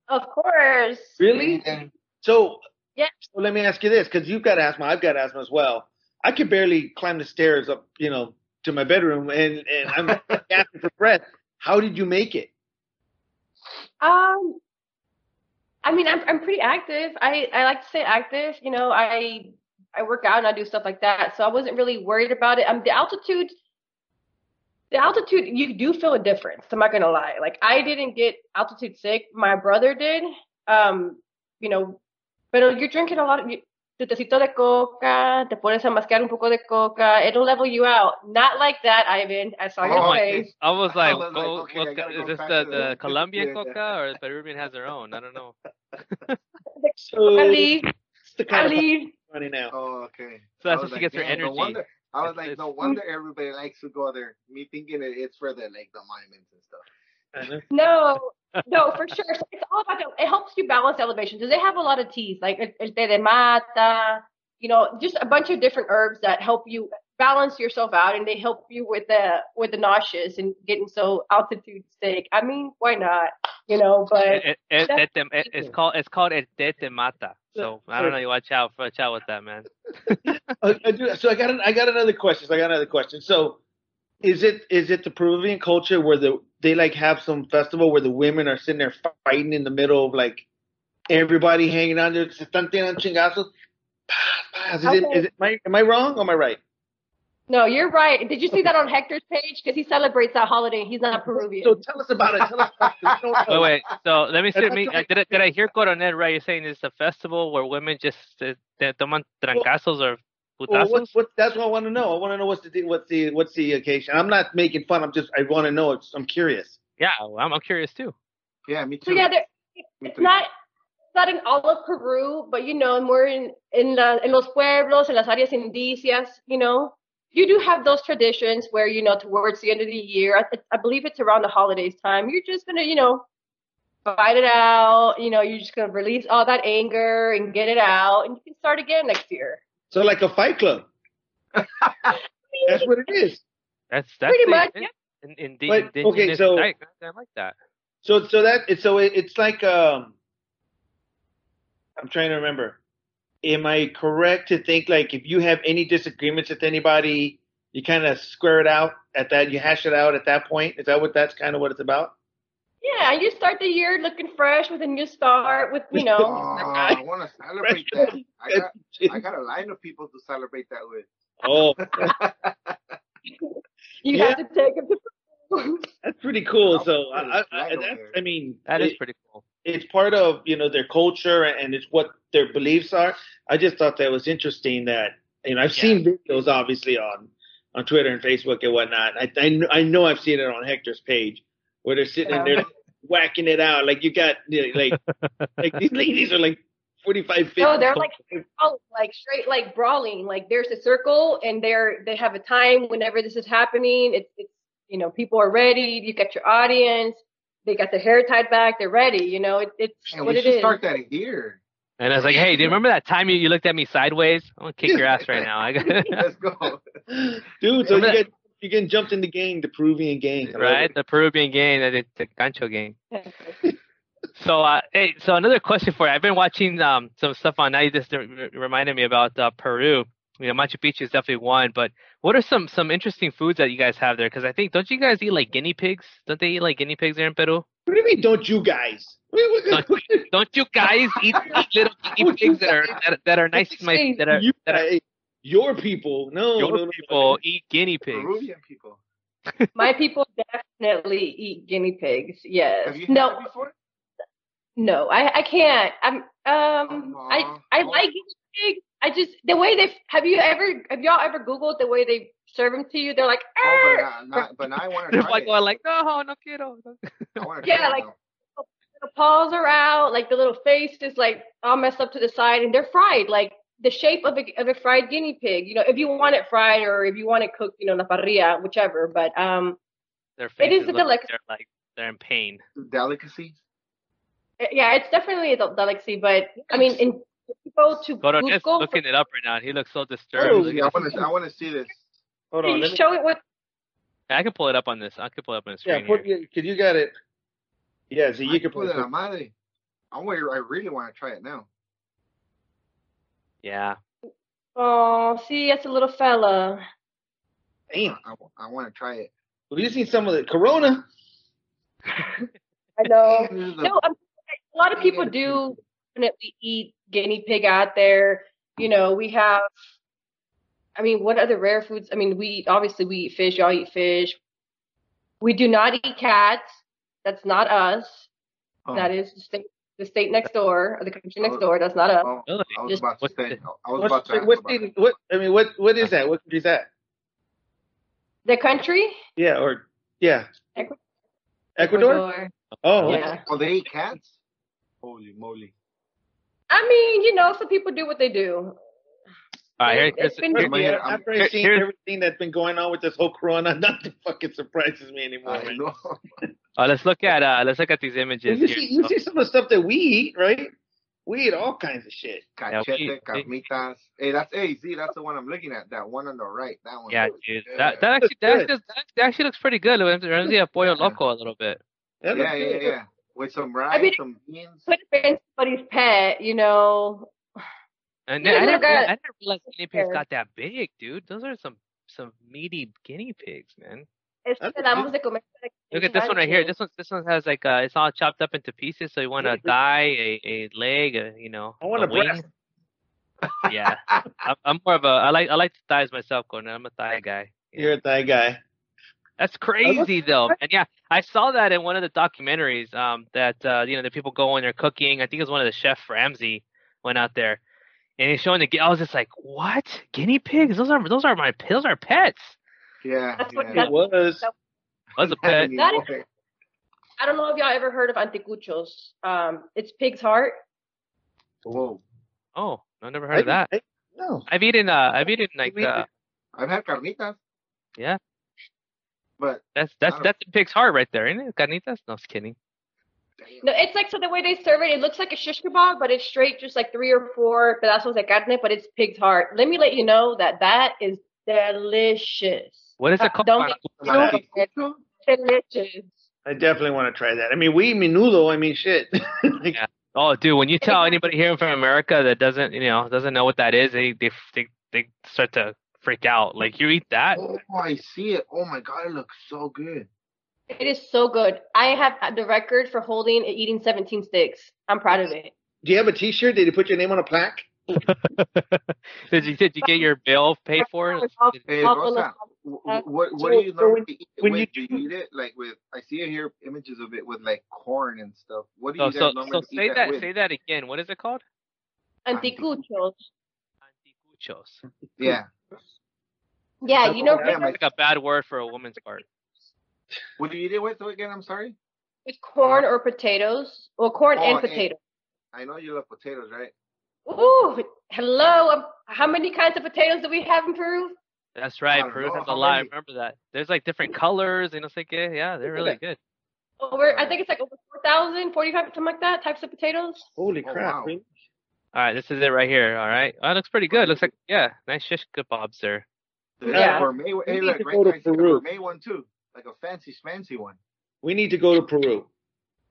Of course. Really? So, yeah. So let me ask you this, because you've got asthma, I've got asthma as well. I could barely climb the stairs up, you know, to my bedroom, and and I'm <laughs> gasping for breath. How did you make it? Um, I mean, I'm I'm pretty active. I I like to stay active. You know, I I work out and I do stuff like that. So I wasn't really worried about it. Um, the altitude, the altitude, you do feel a difference. I'm not gonna lie. Like I didn't get altitude sick. My brother did. Um, you know, pero you're drinking a lot of. Tu tecito de coca, te pones a mascar un poco de coca, it'll level you out. Not like that, Ivan. I saw your Oh, face. I was like, I was like, oh, okay, what I gotta is this the, the <laughs> the- Colombian yeah. coca or the Peruvian has their own? I don't know. <laughs> So, Ali, it's the kind of Ali. Running out. Oh, okay. So that's was what she like, gets her damn, no energy. wonder- I was It's- like, it's- no wonder <laughs> everybody likes to go there. Me thinking it, it's for the like the monuments and stuff. No, no, for sure. So it's all about it helps you balance elevation. Because they have a lot of teas, like el, el té de mata, you know, just a bunch of different herbs that help you balance yourself out, and they help you with the with the nauseous and getting so altitude sick. I mean, why not? You know, but It, it, it, it, it- it's called it's called el té te mata. So I don't know. You watch out, watch out with that, man. <laughs> I, I do, so I got an, I got another question. So I got another question. So is it is it the Peruvian culture where the they like have some festival where the women are sitting there fighting in the middle of like everybody hanging on there, se están tirando chingazos? Is it, Okay. it, am, I, am I wrong or am I right? No, you're right. Did you see that on Hector's page? Because he celebrates that holiday. He's not Peruvian. So tell us about it. Tell us about it. We. <laughs> Wait, wait. So let me see. That's Me, okay. did, I, did I hear Coronel right? You're saying it's a festival where women just uh, te toman trancazos or Well, what, what, that's what I want to know. I want to know what's the what's the what's the occasion. I'm not making fun. I'm just I want to know. It's, I'm curious. Yeah, well, I'm, I'm curious too. Yeah, me So too. yeah, there, Me it's too. not it's not in all of Peru, but you know, more in in la, en los pueblos, in las áreas indígenas, you know, you do have those traditions where you know towards the end of the year, I, I believe it's around the holidays time, you're just gonna you know fight it out. You know, you're just gonna release all that anger and get it out, and you can start again next year. So like a fight club. <laughs> That's what it is. That's that's Pretty the- much, yeah. in, in, the But, okay, indigenous so- type. I like that. So so that it's so it, it's like um. I'm trying to remember. Am I correct to think like if you have any disagreements with anybody, you kind of square it out at that, you hash it out at that point? Is that what that's kind of what it's about? Yeah, you start the year looking fresh with a new start, with you know. Oh, I want to celebrate that. I got, I got a line of people to celebrate that with. Oh, <laughs> You Yeah. have to take them to that's pretty cool. So I, I, I, that's. I mean, That is pretty cool. It's part of you know their culture and it's what their beliefs are. I just thought that was interesting that you know I've Yeah. seen videos obviously on on Twitter and Facebook and whatnot. I I, kn- I know I've seen it on Hector's page where they're sitting Yeah. there <laughs> whacking it out like you got you know, like <laughs> like these ladies are like 45 50 No, they're like oh, like straight like brawling. Like there's a circle and they're they have a time whenever this is happening. It's it's you know, people are ready, you got your audience, they got their hair tied back, they're ready, you know, it, it's And what we it should is. start that here. And I was like, hey, do you remember that time you, you looked at me sideways? I'm gonna kick your ass right now. I got <laughs> Let's go. dude. So you Remember get you getting jumped in the gang, the Peruvian gang, I love right, the Peruvian game, the, the Gancho game. <laughs> So, uh, hey, so another question for you. I've been watching um, some stuff on now. You just reminded me about uh, Peru. You know, Machu Picchu is definitely one, but what are some some interesting foods that you guys have there? Because I think don't you guys eat like guinea pigs? Don't they eat like guinea pigs there in Peru? What do you mean? Don't you guys? Don't <laughs> Don't you guys eat, eat little guinea pigs that are that, that are nice? My that are you that are your people? No, your no, no, people eat guinea pigs. Peruvian people. <laughs> My people definitely eat guinea pigs. Yes. Have you had No, before? no, I I can't. I'm um I I like guinea pigs. I just the way they have you ever have y'all ever googled the way they serve them to you? They're like, Oh, but, not, not, but now I want <laughs> to They're like it. going like, no, no quiero. I Yeah, like- now. the paws are out, like the little face is like all messed up to the side, and they're fried, like the shape of a of a fried guinea pig. You know, if you want it fried or if you want it cooked, you know, in a parrilla, whichever. But um, Their It faces a look like delicacy. they're like they're in pain. delicacy. yeah, it's definitely a del- delicacy. But I mean, in if you go to Go to this, Google, looking it up right now. He looks so disturbed. Oh, Yeah, I want to. I want to see this. Hold on. you Let me, show it with I can pull it up on this. I can pull it up on the yeah, screen. put, here. because you got it. Yeah, so you can put Puta it. la madre. I want. I really want to try it now. Yeah. oh, see, that's a little fella. Damn. I, I want to try it. Well, you seen some of the Corona? <laughs> I know. <laughs> This is the- No, I'm, a lot of people do definitely eat guinea pig out there. You know, we have. I mean, what other rare foods? I mean, we eat, obviously we eat fish. Y'all eat fish. We do not eat cats. That's not us. oh, That is the state, the state next door, or the country next Oh. door. That's not us. oh, Really? I was Just- about to what's say. the- I was What's, about to ask what, about state- what? I mean, what? What is that? What country is that? The country? Yeah, or yeah, Ecuador. Ecuador. Oh. Yeah. Oh, they eat cats. Holy moly! I mean, you know, some people do what they do. All right, here, It's here's, been- here- Trust Here- after here- I've seen here's- everything that's been going on with this whole Corona, <laughs> nothing fucking surprises me anymore. I uh, let's look at uh, let's look at these Well, images you here. see, you see some of the stuff that we eat, right? We eat all kinds of shit. Yeah, Cachete, we- carnitas. Hey, that's hey, see, that's the one I'm looking at. That one on the right. That one. yeah, looks dude, good. that that actually that actually, that actually looks pretty good. It reminds me of pollo Yeah. loco a little bit. That looks yeah, yeah, yeah. With some rice, mean- some beans. Could have been somebody's pet, you know. And You I guys didn't, got- realize, I didn't realize guinea pigs got that big, dude. Those are some some meaty guinea pigs, man. Es que That's damos de comer para que Look at this one right here. This one this one has like uh, it's all chopped up into pieces. So you want a Yeah. thigh, a, a leg, a, you know, I want a wing. breast. Yeah, <laughs> I'm, I'm more of a I like I like the thighs myself, Conan. I'm a thigh guy. You're a thigh guy. That's crazy though. And yeah, I saw that in one of the documentaries. Um, that uh, you know, the people go and they're cooking. I think it was one of the chef Ramsay went out there, and he's showing the. gu- I was just like, what? Guinea pigs? Those are those are my those are pets. Yeah. That's what- yeah. that's- It was. Was a pet. That is- I don't know if y'all ever heard of anticuchos. Um, it's pig's heart. Whoa. Oh, I never heard of that. I- no. I've eaten uh, I've eaten like I've uh, I've had carnitas. Yeah. But that's that's that's a pig's heart right there, isn't it? Carnitas? No, just kidding. No, it's like so the way they serve it, it looks like a shish kebab, but it's straight just like three or four pedazos de carne, but it's pig's heart. Let me let you know that that is delicious. What is Uh, it called? don't Don't- delicious. I definitely want to try that. I mean, we eat menudo. I mean, shit. <laughs> Like, Yeah. Oh, dude, when you tell <laughs> anybody here from America that doesn't, you know, doesn't know what that is, they they they, they start to freak out. Like you eat that? Oh, I see it. Oh my god, it looks so good. It is so good. I have the record for holding and eating 17 sticks. I'm proud of it. Do you have a T-shirt? Did you put your name on a plaque? <laughs> did you did you get your bill paid for? Hey, Rosa, full of- wh- Uh, wh- what what do you so normally when- eat when with? you do you eat it like with? I see here images of it with like corn and stuff. What do So you guys so normally so eat say that with? say that again. What is it called? Anticuchos. Anticuchos. Yeah. Yeah, you know, Yeah, like a bad word for a woman's part. What do you eat it with again? I'm sorry. with corn or potatoes. Well, corn Oh, and and- potatoes. I know you love potatoes, right? Ooh, hello. Um, how many kinds of potatoes do we have in Peru? That's right. don't Peru has a how lot. I remember that. There's like different colors and it's like yeah, yeah, they're really good. Over, I think it's like over 4,000, 45, something like that, types of potatoes. Holy Oh, crap! wow. All right, this is it right here. All right, oh, that looks pretty good. Looks like yeah, nice shish kebabs there. There's Yeah. a gourmet. one- Hey, We need look, to right go to there, I see a Peru. gourmet one too, like a fancy, fancy one. We need to go to Peru.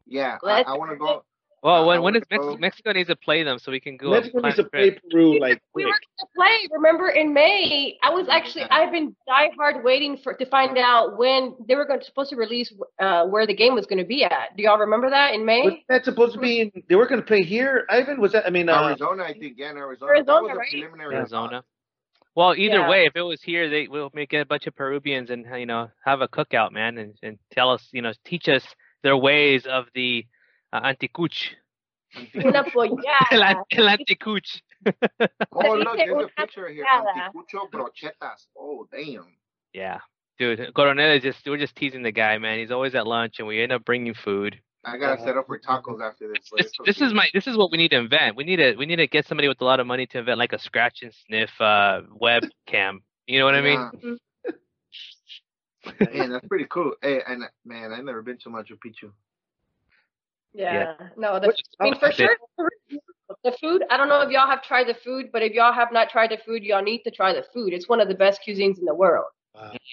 Yeah, I, Let's I want to go. Well, Uh, when I when wanna Mexico, Mexico needs to play them so we can go. Mexico needs to play Peru like we quick. were gonna play. Remember in May? I was actually I've been diehard waiting for to find out when they were going to supposed to release uh, where the game was going to be at. Do y'all remember that in May? Was that supposed to be? In, they were going to play here. Ivan was that? I mean, uh, Arizona, I think. Yeah, in Arizona. Arizona, that was a right? preliminary Arizona. Well, either Yeah. way, if it was here, they will make a bunch of Peruvians and you know have a cookout, man, and, and tell us, you know, teach us their ways of the uh, anticuch. Una <laughs> El, pollada. an- el anticuch. <laughs> Oh, look, there's a picture here. picada. Anticucho brochetas. Oh, damn. Yeah, dude, Coronel is just we're just teasing the guy, man. He's always at lunch, and we end up bringing food. I gotta set up for tacos after this. This, it's this is my this is what we need to invent. We need to we need to get somebody with a lot of money to invent like a scratch and sniff uh webcam. You know what I mean? Yeah. Man, that's pretty cool. Hey, and man, I've never been to Machu Picchu. Yeah. yeah. No, the, I mean, for sure, the food. I don't know if y'all have tried the food, but if y'all have not tried the food, y'all need to try the food. It's one of the best cuisines in the world.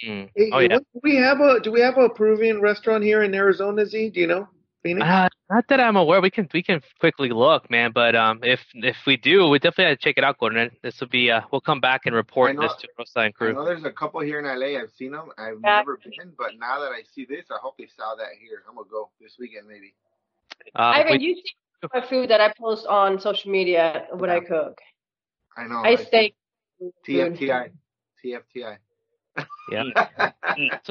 Mm. hey, Oh yeah. what- do we have a do we have a Peruvian restaurant here in Arizona? Z, do you know? Phoenix. Uh, not that I'm aware. We can we can quickly look, man. But um, if if we do, we definitely have to check it out, Gordon. This will be uh, we'll come back and report know- this to Rosa and I know there's a couple here in LA. I've seen them. I've Yeah. never been, but now that I see this, I hope they sell that here. I'm gonna go this weekend maybe. Uh, Ivan, we- you see my food that I post on social media when I cook. I know. I right? steak. TFTI. TFTI. yeah. <laughs>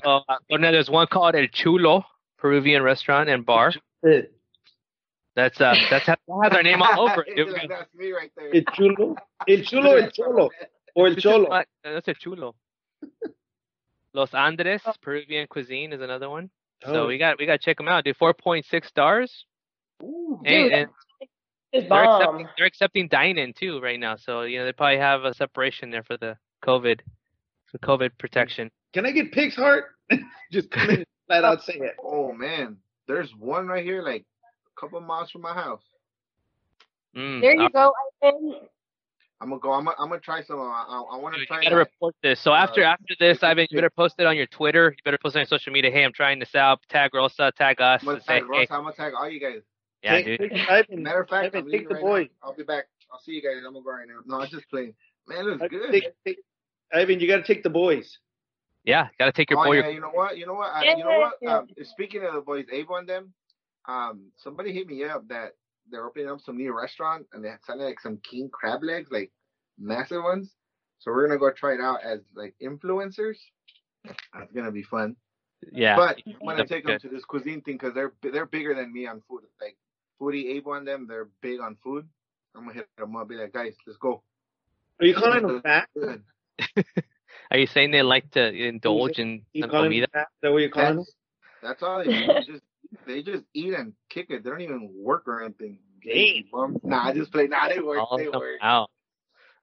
So uh, Gordon, there's one called El Chulo Peruvian restaurant and bar. That's uh that's that has our name all over it. dude. That's me right there. El chulo, el chulo, el cholo, or el This cholo. what- that's a chulo. Los Andres Peruvian cuisine is another one. So Oh. we got we got to check them out. Dude, 4.6 stars. Ooh, And, Dude, and It's they're bomb. accepting they're accepting dine-in too right now. So you know they probably have a separation there for the COVID, for COVID protection. Can I get pig's heart? <laughs> Just come in and flat out say it. Oh man, there's one right here, like a couple miles from my house. Mm, There you uh, go, Ivan. I'm gonna go. I'm gonna, I'm gonna try some. I, I, I want to try. you gotta that. report this. So after Uh, after this, Ivan, you better post it on your Twitter. You better post it on your social media. Hey, I'm trying this out. Tag Rosa, tag us. I'm gonna and say, tag hey, I'm gonna tag all you guys. yeah, Take- dude. take- Ivan, Matter of fact, Ivan, I'm take the right boy. Now. I'll be back. I'll see you guys. I'm gonna go right now. No, I'm just playing. Man, it looks Ivan, good. take- take- Ivan, you got to take the boys. Yeah, gotta take your oh boy. yeah, your- you know what? You know what? I, you know what? Um, speaking of the boys, Ava and them, um, somebody hit me up that they're opening up some new restaurant and they sounded like some king crab legs, like massive ones. So we're gonna go try it out as like influencers. That's gonna be fun. yeah, But I'm gonna That'd be take them to this cuisine thing because they're they're bigger than me on food. Like foodie Ava and them, they're big on food. I'm gonna hit them up, be like, guys, let's go. Are you calling them fat? <laughs> Good. Are you saying they like to indulge in You some comida? them that what you're calling? That's, that's all they do. They just they just eat and kick it. They don't even work or anything. Game. Bum. Nah, I just play. Nah, they work. All They work. out.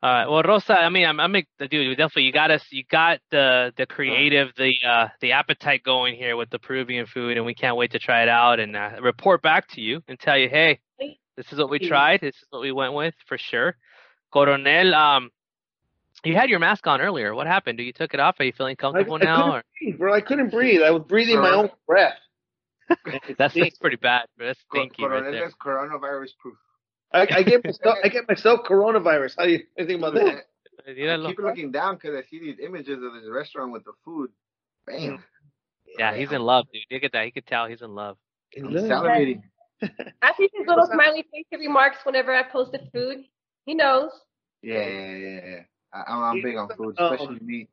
All right. Well, Rosa, I mean, I'm, I'm ex- dude. you Definitely, you got us. You got the the creative, the uh, the appetite going here with the Peruvian food, and we can't wait to try it out and uh, report back to you and tell you, hey, this is what we tried. This is what we went with for sure. Coronel, um, you had your mask on earlier. What happened? Do you took it off? Are you feeling I, comfortable I now? couldn't Or? breathe, bro. I couldn't breathe. I was breathing my own breath. <laughs> That's, that's pretty bad. Bro. That's Co- stinky right Coronel there. is coronavirus proof. I, I get <laughs> myself. I get myself coronavirus. How do you, you think about that? I Míralo. keep looking down because I see these images of this restaurant with the food. Bam. Yeah, he's in love, dude. Look at that. He could tell he's in love. I'm salivating. <laughs> I see his little smiley face remarks whenever I post the food. He knows. Yeah, yeah, yeah, yeah. I, I'm, I'm big on food, Um, especially meat.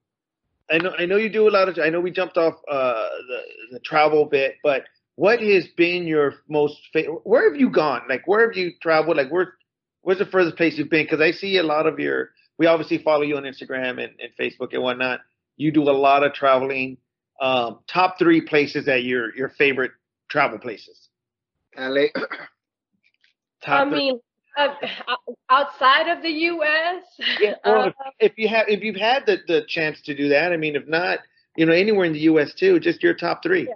I know. I know you do a lot of. I know we jumped off uh, the the travel bit, but what has been your most? favorite? where have you gone? Like, where have you traveled? Like, where where's the furthest place you've been? Because I see a lot of your. We obviously follow you on Instagram and, and Facebook and whatnot. You do a lot of traveling. Um, top three places that your your favorite travel places. LA. Top I three. mean, uh, outside of the U.S. Yeah, <laughs> or uh, if, if you have if you've had the, the chance to do that, I mean, if not, you know, anywhere in the U.S. too, just your top three.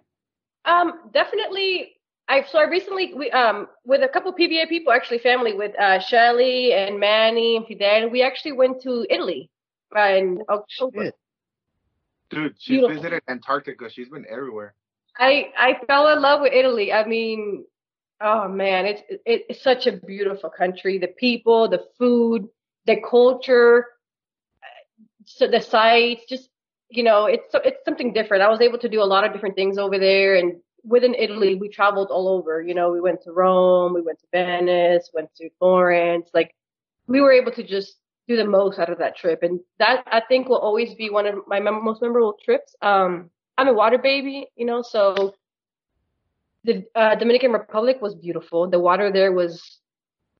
Um, definitely. I so I recently we um with a couple PVA people, actually family with uh Shelly and Manny and Fidel, we actually went to Italy uh, in October. Shit. Dude, she's Beautiful. visited Antarctica. She's been everywhere. I I fell in love with Italy. I mean, Oh man, it's it, it's such a beautiful country. The people, the food, the culture, so the sights, just you know, it's it's something different. I was able to do a lot of different things over there, and within Italy, we traveled all over. You know, we went to Rome, we went to Venice, went to Florence. Like, we were able to just do the most out of that trip, and that I think will always be one of my mem- most memorable trips. Um, I'm a water baby, you know, so the uh, Dominican Republic was beautiful. The water there was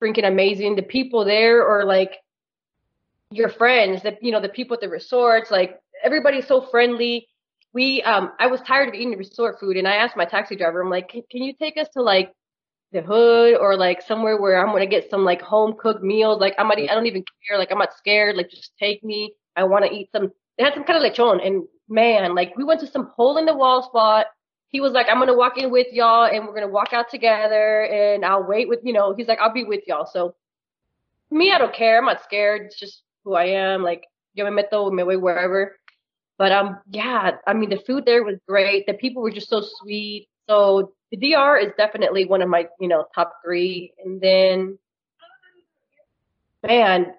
freaking amazing. The people there are like your friends. The you know the people at the resorts, like everybody's so friendly. We um I was tired of eating resort food, and I asked my taxi driver, I'm like, can, can you take us to like the hood or like somewhere where I'm gonna get some like home cooked meals? Like I'm not, I don't even care. Like I'm not scared. Like just take me. I want to eat some. They had some kind of lechon, and man, like we went to some hole in the wall spot he was like, I'm gonna walk in with y'all and we're gonna walk out together and I'll wait with you know, he's like, I'll be with y'all. So me, I don't care. I'm not scared. It's just who I am. Like yo me meto, me voy wherever. But um yeah, I mean the food there was great. The people were just so sweet. So the DR is definitely one of my, you know, top three. And then man,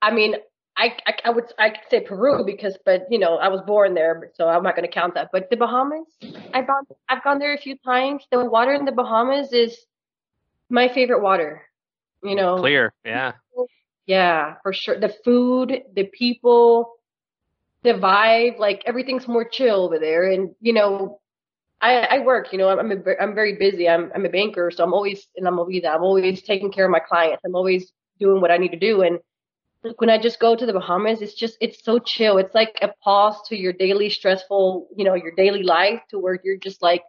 I mean, I, I, I would I could say Peru because but you know I was born there so I'm not going to count that. But the Bahamas I've gone I've gone there a few times. The water in the Bahamas is my favorite water you know. clear yeah. Yeah for sure. The food the people the vibe like everything's more chill over there. And you know I, I work you know I'm a, I'm very busy. I'm I'm a banker so I'm always in la movida I'm always taking care of my clients. I'm always doing what I need to do. And like when I just go to the Bahamas, it's just it's so chill. It's like a pause to your daily stressful, you know, your daily life to where you're just like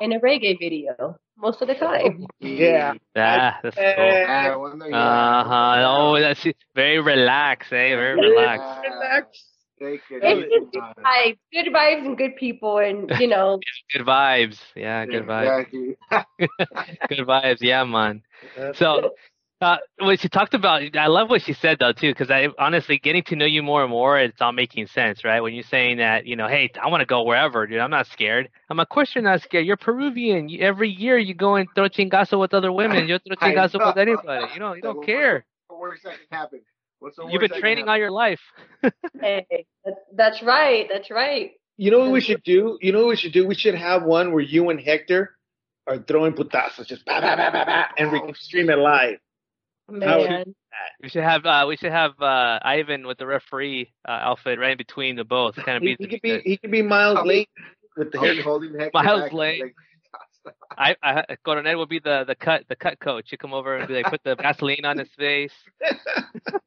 in a reggae video most of the time. Yeah. Yeah, that's cool. Uh huh. Oh, that's very relaxed, eh? Very relaxed. Relax. Take it It's just good vibes, good vibes and good people, and you know, <laughs> Good vibes. Yeah, good vibes. <laughs> <laughs> Good vibes. Yeah, man. So, uh, what she talked about, I love what she said though too, because I honestly getting to know you more and more, it's all making sense, right? When you're saying that, you know, hey, I want to go wherever, dude. I'm not scared. I'm like, of course you're not scared. You're Peruvian. You, every year you go and throw chingazo with other women. You throw <laughs> I chingazo with anybody. You know, you don't What's care. the worst that can happen? What's the You've been training all your life. <laughs> hey, that's, that's right, that's right. You know what we should do? You know what we should do? We should have one where you and Hector are throwing putazos, just bah, bah, bah, bah, bah, and we can stream it live. Man, We should have uh we should have uh Ivan with the referee uh, outfit right in between the both. Kind of He, be he could be he could be Miles I'll Late with the I'll hair. holding Hector Miles back, Lane. like, I, I Coronel will be the the cut the cut coach. You come over and be like put the Vaseline on his face. <laughs>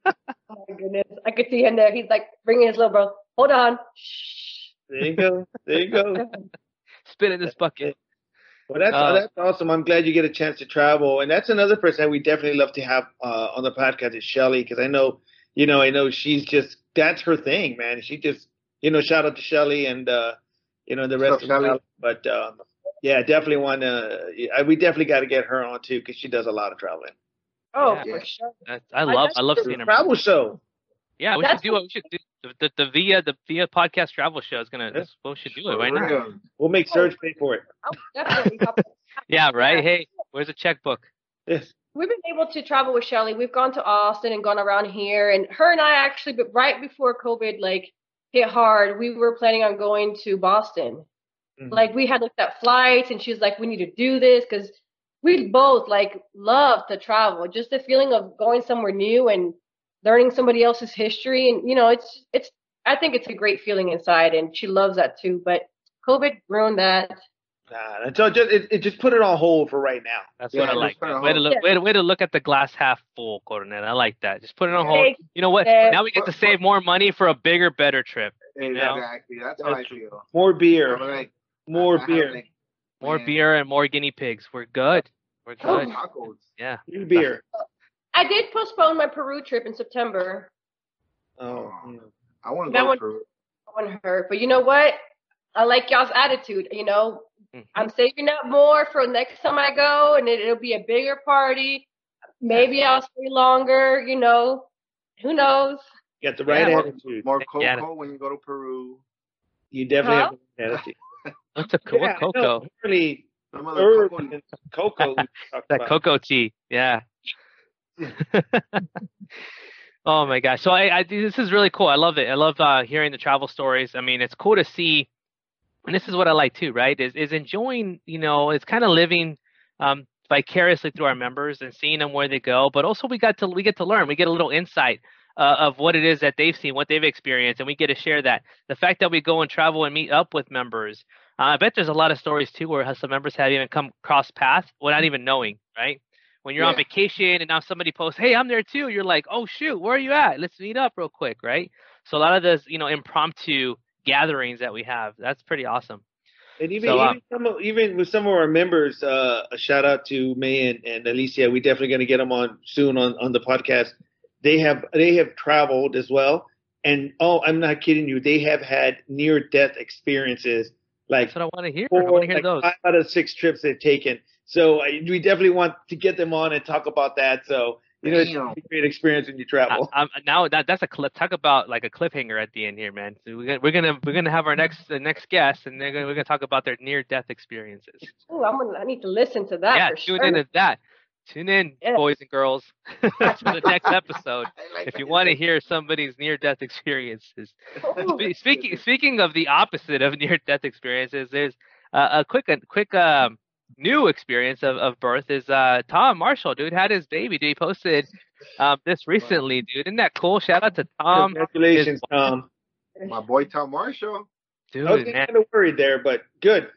oh my goodness, I could see him there. He's like bringing his little bro. Hold on. Shh. <laughs> There you go. There you go. <laughs> Spit in this bucket. Well, that's Uh, that's awesome. I'm glad you get a chance to travel, and that's another person that we definitely love to have uh, on the podcast is Shelly because I know, you know, I know she's just that's her thing, man. She just, you know, shout out to Shelly and uh, you know the rest of the But um, yeah, definitely want to. We definitely got to get her on too because she does a lot of traveling. Oh, Yeah. for sure. That's, I love I love seeing him. Travel show. Yeah, we That's should do it. We should do the, the, the via the via podcast travel show is gonna. Yeah. That's what we should do it right now. We'll make Serge pay for it. I'll definitely. <laughs> Yeah, right. Hey, where's the checkbook? Yes. We've been able to travel with Shelly. We've gone to Austin and gone around here, and her and I actually, but right before COVID like hit hard, we were planning on going to Boston. Mhm. Like we had looked at flights, and she was like, "We need to do this because we both like love to travel. Just the feeling of going somewhere new and learning somebody else's history, and you know, it's it's. I think it's a great feeling inside, and she loves that too. But COVID ruined that. Nah, so just it, it just put it on hold for right now. That's Yeah, what I like. put it on Way to hold. look. Way to, way to look at the glass half full, Coronel. I like that. Just put it on hold. You know what? you. Now we get to save more money for a bigger, better trip. You know? Exactly. That's how I feel. More beer, I'm like, more I have, beer, like, More beer and more guinea pigs. We're good. We're oh, good. tacos. Yeah. new beer. I did postpone my Peru trip in September. Oh, yeah. I want to That go one- to Peru. on her. But you know what? I like y'all's attitude. You know, Mhm. I'm saving up more for next time I go, and it, it'll be a bigger party. Maybe I'll stay longer. You know, who knows? you got the right Yeah. attitude. More Yeah. cocoa when you go to Peru. You definitely Huh? have the right attitude. <laughs> What's a co- Yeah, what no, cocoa? Really, Some of the cocoa- and cocoa. <laughs> That about. cocoa tea, yeah. <laughs> oh my gosh! So I, I this is really cool. I love it. I love uh, hearing the travel stories. I mean, it's cool to see, and this is what I like too, right? Is is enjoying, you know, it's kind of living um, vicariously through our members and seeing them where they go. But also we got to we get to learn. We get a little insight uh, of what it is that they've seen, what they've experienced, and we get to share that. The fact that we go and travel and meet up with members. Uh, I bet there's a lot of stories too where some members have even come cross paths without even knowing, right? When you're on vacation and now somebody posts, "Hey, I'm there too," you're like, "Oh shoot, where are you at? Let's meet up real quick," right? So a lot of those, you know, impromptu gatherings that we have, that's pretty awesome. And even So, uh, even, some of, even with some of our members, uh, a shout out to May and, and Alicia—we're definitely going to get them on soon on, on the podcast. They have they have traveled as well, and oh, I'm not kidding you. They have had near death experiences, like That's what I want to hear. I want to hear like those. five out of six trips they've taken. So I, we definitely want to get them on and talk about that. So you know, it's a great experience when you travel. I'm, now that that's a clip. Talk about like a cliffhanger at the end here, man. So we're gonna we're gonna we're gonna have our next the next guest, and they're gonna, we're gonna talk about their near death experiences. Ooh, I'm gonna, I need to listen to that yeah, for tune sure. into that. Tune in, Yeah. boys and girls, <laughs> to the next episode <laughs> like if you want to hear somebody's near death experiences. <laughs> Ooh, Spe- Speaking speaking of the opposite of near death experiences, there's uh, a quick a quick um, new experience of, of birth is uh, Tom Marshall, dude, had his baby. Dude, he posted um, this recently, dude. Isn't that cool? Shout out to Tom, Congratulations, is- Tom. My boy Tom Marshall. dude, I was man. kind of worried there, but good,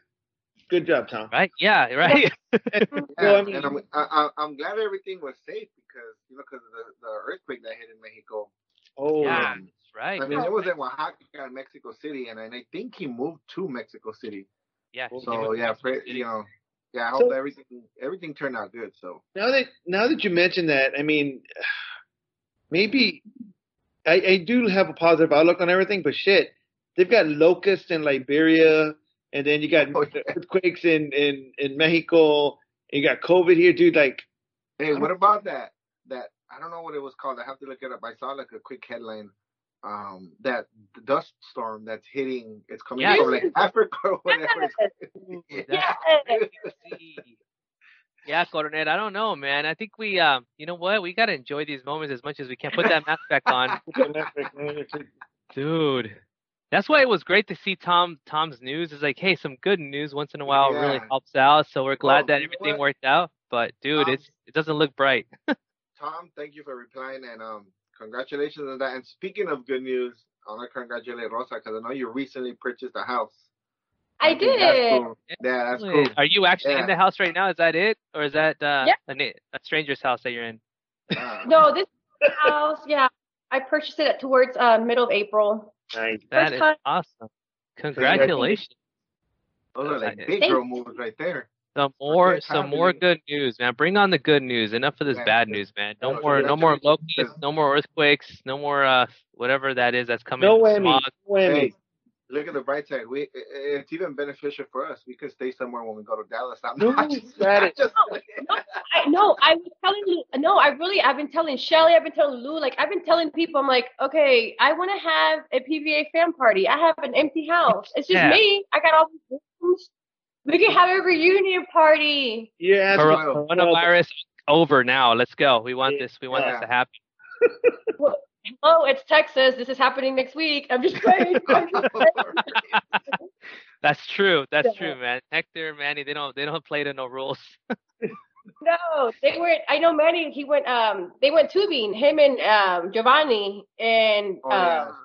good job, Tom. Right? Yeah, <laughs> right. Yeah, Well, I mean- and I'm I, I- I'm glad everything was safe because you know because of the, the earthquake that hit in Mexico. Oh, yeah, um, that's right. I mean, it was in Oaxaca and Mexico City, and, and I think he moved to Mexico City. yeah. So yeah, to City. you know, yeah, I So- hope everything everything turned out good. So now that now that you mention that, I mean, maybe I, I do have a positive outlook on everything, but shit, they've got locusts in Liberia, and then you got Oh, yeah. earthquakes in in in Mexico. And you got COVID here, dude. Like, hey, what about that? That I don't know what it was called. I have to look it up. I saw like a quick headline. Um, that dust storm that's hitting, it's coming Yes. from like Africa or whatever. Ooh, Yeah. that's crazy. Yeah, Coronel, I don't know, man. I think we, um, you know what? We gotta enjoy these moments as much as we can. Put that mask back on, <laughs> dude. That's why it was great to see Tom Tom's news. Is like, hey, some good news once in a while really helps out. So we're glad Well, that everything what? worked out. But dude, Um, it's it doesn't look bright. <laughs> Tom, thank you for replying and um, congratulations on that. And speaking of good news, I want to congratulate Rosa because I know you recently purchased a house. I think that's did. cool. Yeah, that's cool. Are you actually in the house right now? Is that it, or is that uh, Yeah. a, a stranger's house that you're in? Ah. No, this house, yeah, I purchased it towards uh, middle of April. nice. That First is time. awesome. Congratulations. Those are like big girl moves right there. Some more, Okay, some more happening. good news, man. Bring on the good news. Enough of this Yeah. bad news, man. No Yeah, more, no more congratulations. locusts, no more earthquakes, no more uh whatever that is that's coming. No from whammy. smog. No whammy. Hey, look at the bright side. We it's even beneficial for us. We could stay somewhere when we go to Dallas. I'm No, not just, got I'm it. just I no, I was telling Lou, no, I really, I've been telling Shelly, I've been telling Lou, like, I've been telling people, I'm like, okay, I want to have a PVA fan party. I have an empty house. It's just Yeah. me. I got all these rooms. We can have a reunion party. You're Cor- Coronavirus over now. Let's go. We want Yeah. this. We want this Yeah. to happen. <laughs> Oh, it's Texas. This is happening next week. I'm just playing. I'm just playing. That's true. That's Yeah. true, man. Hector, and Manny, they don't, they don't play to no rules. <laughs> No, they went. I know Manny. He went. Um, they went tubing. Him and um Giovanni and Oh, yeah. um,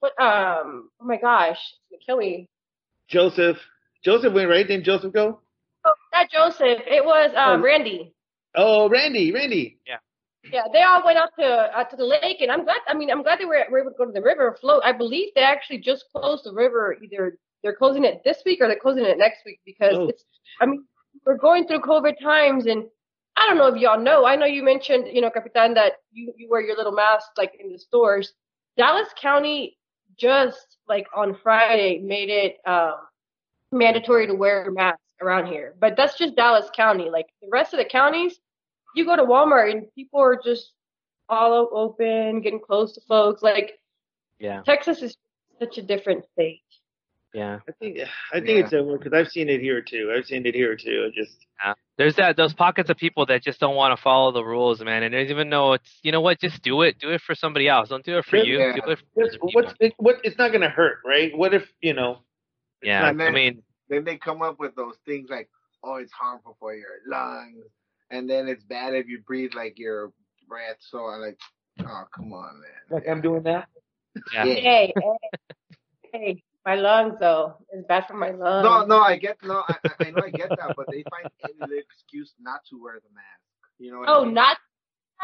what? Um, oh my gosh, it's kill me. Joseph. Joseph went right. Didn't Joseph go? Oh, not Joseph. It was um Oh. Randy. Oh, Randy. Randy. Yeah, Yeah, they all went out to uh, to the lake, and I'm glad. I mean, I'm glad they were, were able to go to the river float. I believe they actually just closed the river. Either they're closing it this week or they're closing it next week because Oh. it's. I mean, we're going through COVID times, and I don't know if y'all know. I know you mentioned, you know, Capitan, that you you wear your little mask like in the stores. Dallas County just like on Friday made it um, mandatory to wear a mask around here, but that's just Dallas County. Like the rest of the counties, you go to Walmart and people are just all open, getting close to folks. Like Yeah. Texas is such a different state. Yeah. I think I think Yeah. it's a because I've seen it here too. I've seen it here too. It just There's that those pockets of people that just don't want to follow the rules, man, and they don't even know it's you know what, just do it. Do it for somebody else. Don't do it for you. Yeah. Do it for what's other people. what's it, what it's not gonna hurt, right? What if you know? It's yeah, not- And I mean, Then they come up with those things like, oh, it's harmful for your lungs, and then it's bad if you breathe like your breath. So I'm like, oh, come on, man. like I'm doing that. yeah. Yeah. Hey, hey, hey, my lungs though. It's bad for my lungs. No, no, I get no, I, I I know I get that, but they find any little excuse not to wear the mask. You know? What I Oh, mean? not.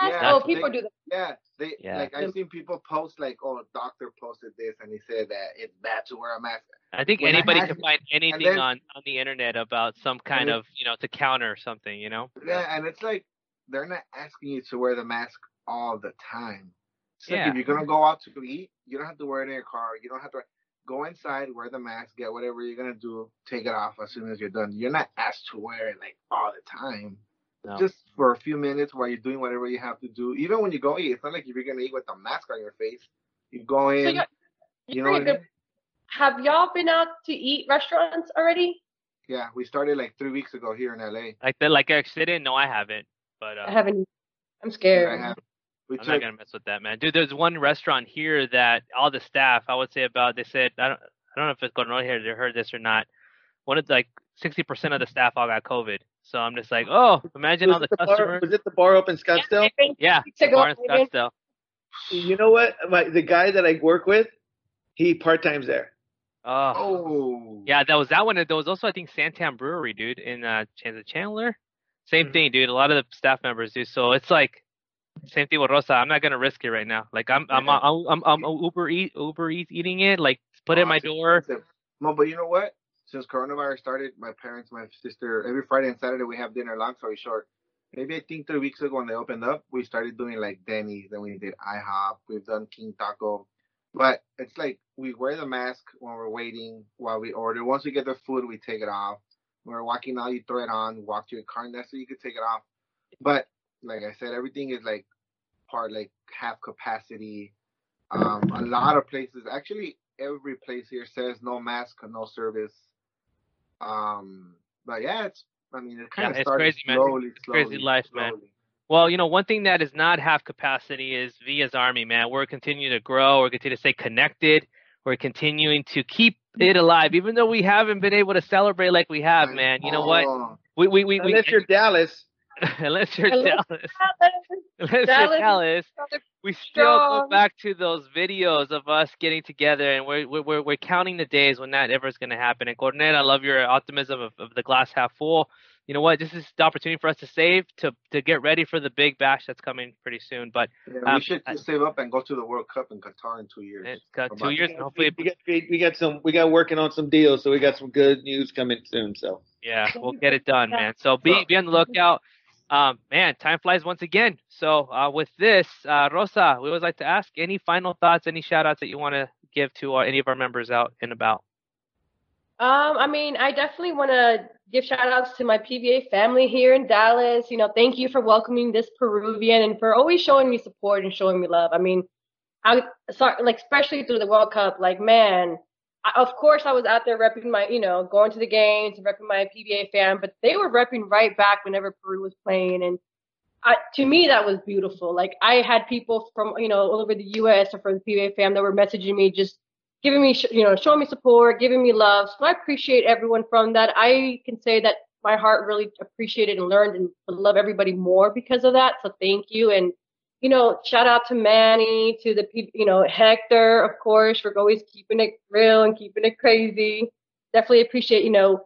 Yeah, oh, people they- do that. Yeah, they Yeah. like I've seen people post like, oh, doctor posted this and he said that it's bad to wear a mask. I think When anybody had- can find anything then- on on the internet about some kind of you know to counter something, you know. Yeah, and it's like they're not asking you to wear the mask all the time. It's like Yeah. if you're gonna go out to eat, you don't have to wear it in your car. You don't have to go inside, wear the mask, get whatever you're gonna do, take it off as soon as you're done. You're not asked to wear it like all the time. No. Just for a few minutes while you're doing whatever you have to do. Even when you go eat, it's not like if you're gonna eat with a mask on your face. You go So in, you're, you you know what a I good. mean? Have y'all been out to eat restaurants already? Yeah, we started like three weeks ago here in LA. Like that, like I said, no, I haven't. But uh, I haven't. I'm Yeah, scared. I have. We I'm took not gonna mess with that, man. Dude, there's one restaurant here that all the staff, I would say about, they said, I don't, I don't know if it's going on here. They heard this or not. One of like 60% of the staff all got COVID. So I'm just like, oh, imagine all Was the it, the bar, customers. was it the bar up in Scottsdale? Yeah, Weeks the bar in Scottsdale. You know what? My, the guy that I work with, he part times there. Oh, Oh. yeah, that was that one. and There was also I think SanTan Brewery, dude, in uh, Chandler. Chandler. Same Mhm. thing, dude. A lot of the staff members do. So it's like same thing with Rosa. I'm not gonna risk it right now. Like I'm, I'm, Yeah. I'm, I'm, I'm, Uber eat, Uber Eats eating it. Like put it in Oh, my door. expensive. No, but you know what? Since coronavirus started, my parents, my sister, every Friday and Saturday we have dinner. Long story short, maybe I think three weeks ago when they opened up, we started doing like Denny's, then we did IHOP, we've done King Taco. But it's like we wear the mask when we're waiting while we order. Once we get the food, we take it off. When we're walking out, you throw it on, walk to your car, and that's so you can take it off. But like I said, everything is like part like half capacity. Um, a lot of places, actually, every place here says no mask, no service. Um, but yeah, it's. I mean, it kind Yeah, of it's started crazy, man. slowly, It's slowly, crazy life, man. slowly. Well, you know, one thing that is not half capacity is Villa's Army, man. We're continuing to grow. We're continuing to stay connected. We're continuing to keep it alive, even though we haven't been able to celebrate like we have, man. You know what? We we we, we Unless you're Dallas, <laughs> unless you're Unless- Dallas, <laughs> unless you're Dallas- Dallas, we still go back to those videos of us getting together, and we're we're we're, we're counting the days when that ever is going to happen. And Cornet, I love your optimism of, of the glass half full. You know what? This is the opportunity for us to save to to get ready for the big bash that's coming pretty soon. But yeah, Um, we should just save up and go to the World Cup in Qatar in two years. it's got two years, and hopefully, we got we got some we got working on some deals, so we got some good news coming soon. So yeah, we'll <laughs> get it done, man. So be be on the lookout. Um, man, time flies once again. So uh, with this, uh, Rosa, we always like to ask any final thoughts, any shout outs that you want to give to uh, any of our members out and about. Um, I mean, I definitely want to give shout outs to my PVA family here in Dallas. You know, thank you for welcoming this Peruvian and for always showing me support and showing me love. I mean, I sorry, like especially through the World Cup, like man, Of course I was out there repping my, you know, going to the games, and repping my PVA fan, but they were repping right back whenever Peru was playing, and I, to me that was beautiful. Like I had people from, you know, all over the U.S. or from the PVA fan that were messaging me just giving me, you know, showing me support, giving me love. So I appreciate everyone from that. I can say that my heart really appreciated and learned and love everybody more because of that. So thank you. And, you know, shout out to Manny, to the, you know, Hector, of course, for always keeping it real and keeping it crazy. Definitely appreciate, you know,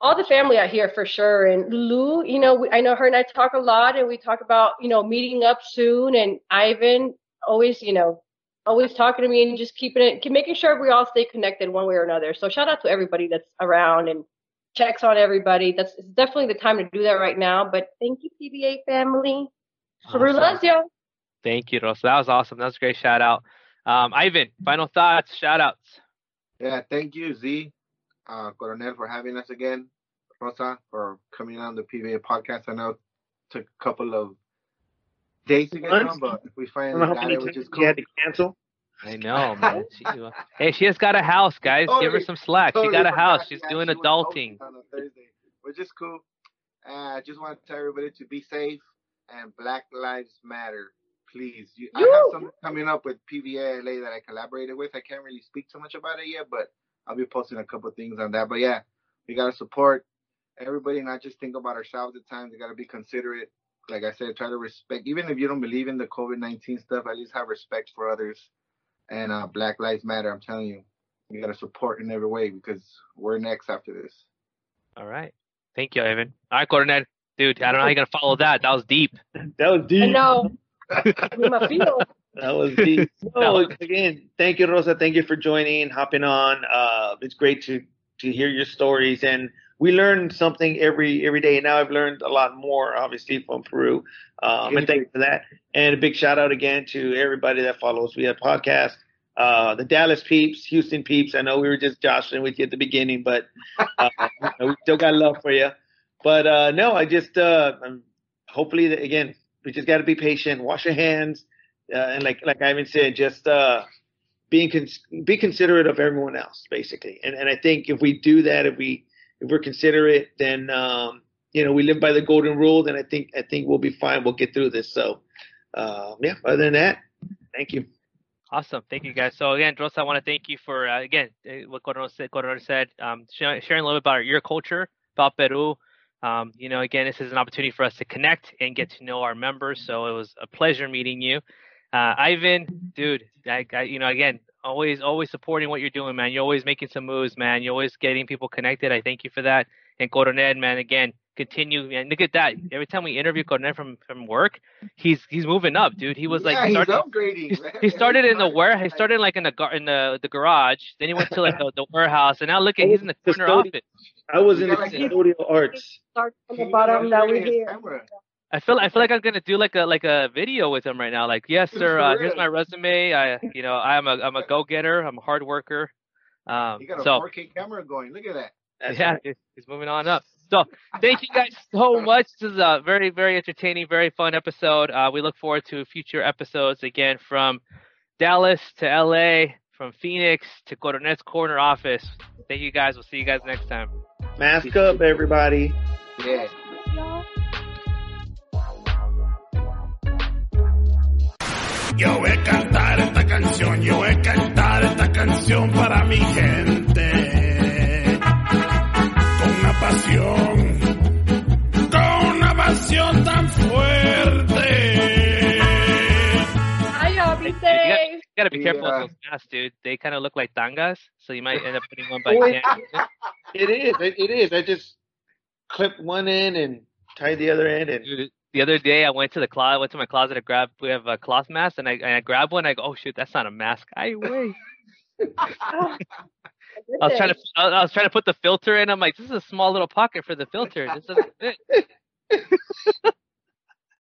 all the family out here for sure. And Lou, you know, we, I know her and I talk a lot and we talk about, you know, meeting up soon. And Ivan always, you know, always talking to me and just keeping it, making sure we all stay connected one way or another. So shout out to everybody that's around and checks on everybody. That's definitely the time to do that right now. But thank you, PVA family. Peru Awesome. loves you. Thank you, Rosa. That was awesome. That was a great shout out. Um, Ivan, final thoughts, shout outs. Yeah, thank you, Z, uh, Coronel, for having us again. Rosa, for coming on the PVA podcast. I know it took a couple of days to get Months? on, but we finally don't know how got it, which times is you cool. had to cancel. I know, man. She, hey, she has got a house, guys. Totally, Give her some slack. Totally she got a house. She's doing she adulting. On a Thursday, which is cool. Uh, I just want to tell everybody to be safe and Black Lives Matter. Please, you, I have something coming up with PVA LA that I collaborated with. I can't really speak too much about it yet, but I'll be posting a couple things on that. But yeah, we gotta support everybody, not just think about ourselves at times. We gotta be considerate. Like I said, try to respect. Even if you don't believe in the COVID nineteen stuff, at least have respect for others. And uh, Black Lives Matter. I'm telling you, you gotta support in every way because we're next after this. All right. Thank you, Ivan. All right, Coronel. Dude, I don't know how you're gonna follow that. That was deep. <laughs> That was deep. I know. <laughs> that was deep. <laughs> So again, thank you, Rosa. Thank you for joining, hopping on. Uh, it's great to to hear your stories, and we learn something every every day. And now I've learned a lot more, obviously, from Peru. Um, and thank you for that. And a big shout out again to everybody that follows We via podcast. Uh, the Dallas peeps, Houston peeps. I know we were just joshing with you at the beginning, but uh, we still got love for you. But uh, no, I just uh, I'm, hopefully again we just got to be patient, wash your hands, uh, and like like Ivan said, just uh, being cons- be considerate of everyone else, basically. And and I think if we do that, if we if we're considerate, then um, you know we live by the golden rule. Then I think I think we'll be fine. We'll get through this. So uh, yeah. Other than that, thank you. Awesome, thank you guys. So again, Rosa, I want to thank you for uh, again uh, what Coronel said. Said um, sharing a little bit about your culture, about Peru. Um, you know, again, this is an opportunity for us to connect and get to know our members. So it was a pleasure meeting you. Uh, Ivan, dude, I, I, you know, again, always, always supporting what you're doing, man. You're always making some moves, man. You're always getting people connected. I thank you for that. And Coronel, man, again, continue and look at that. Every time we interview Coronel from from work, he's he's moving up, dude. He was like yeah, he started, upgrading. He, he started in the where he started like in the gar- in the the garage. Then he went to like the, the warehouse, and now look at he's in the corner office. I was in the custodial arts. Start from the bottom. Now we're here. I feel I feel like I'm gonna do like a like a video with him right now. Like, yes, sir. Uh, here's my resume. I you know I'm a I'm a go getter. I'm a hard worker. Um, you got a so, 4K camera going. Look at that. That's yeah, right. he's moving on up. So thank you guys so much. This is a very very entertaining, very fun episode. Uh, we look forward to future episodes again from Dallas to LA, from Phoenix to Coronel's Corner office. Thank you guys. We'll see you guys next time. Mask up, everybody. Yeah. Yo voy a cantar esta canción, yo voy a cantar esta canción para mi gente. Con pasión, con una pasión tan fuerte. Hi, y'all. You gotta be careful with those masks, dude. They kind of look like tangas, so you might end up putting one by chance. <laughs> It is. It is. I just clip one end and tie the other end. And dude, the other day I went to the closet, went to my closet to grab. We have a cloth mask, and I and I grabbed one. I go, oh shoot, that's not a mask. I wait. <laughs> I was trying to I was trying to put the filter in. I'm like, this is a small little pocket for the filter. This doesn't fit. <laughs>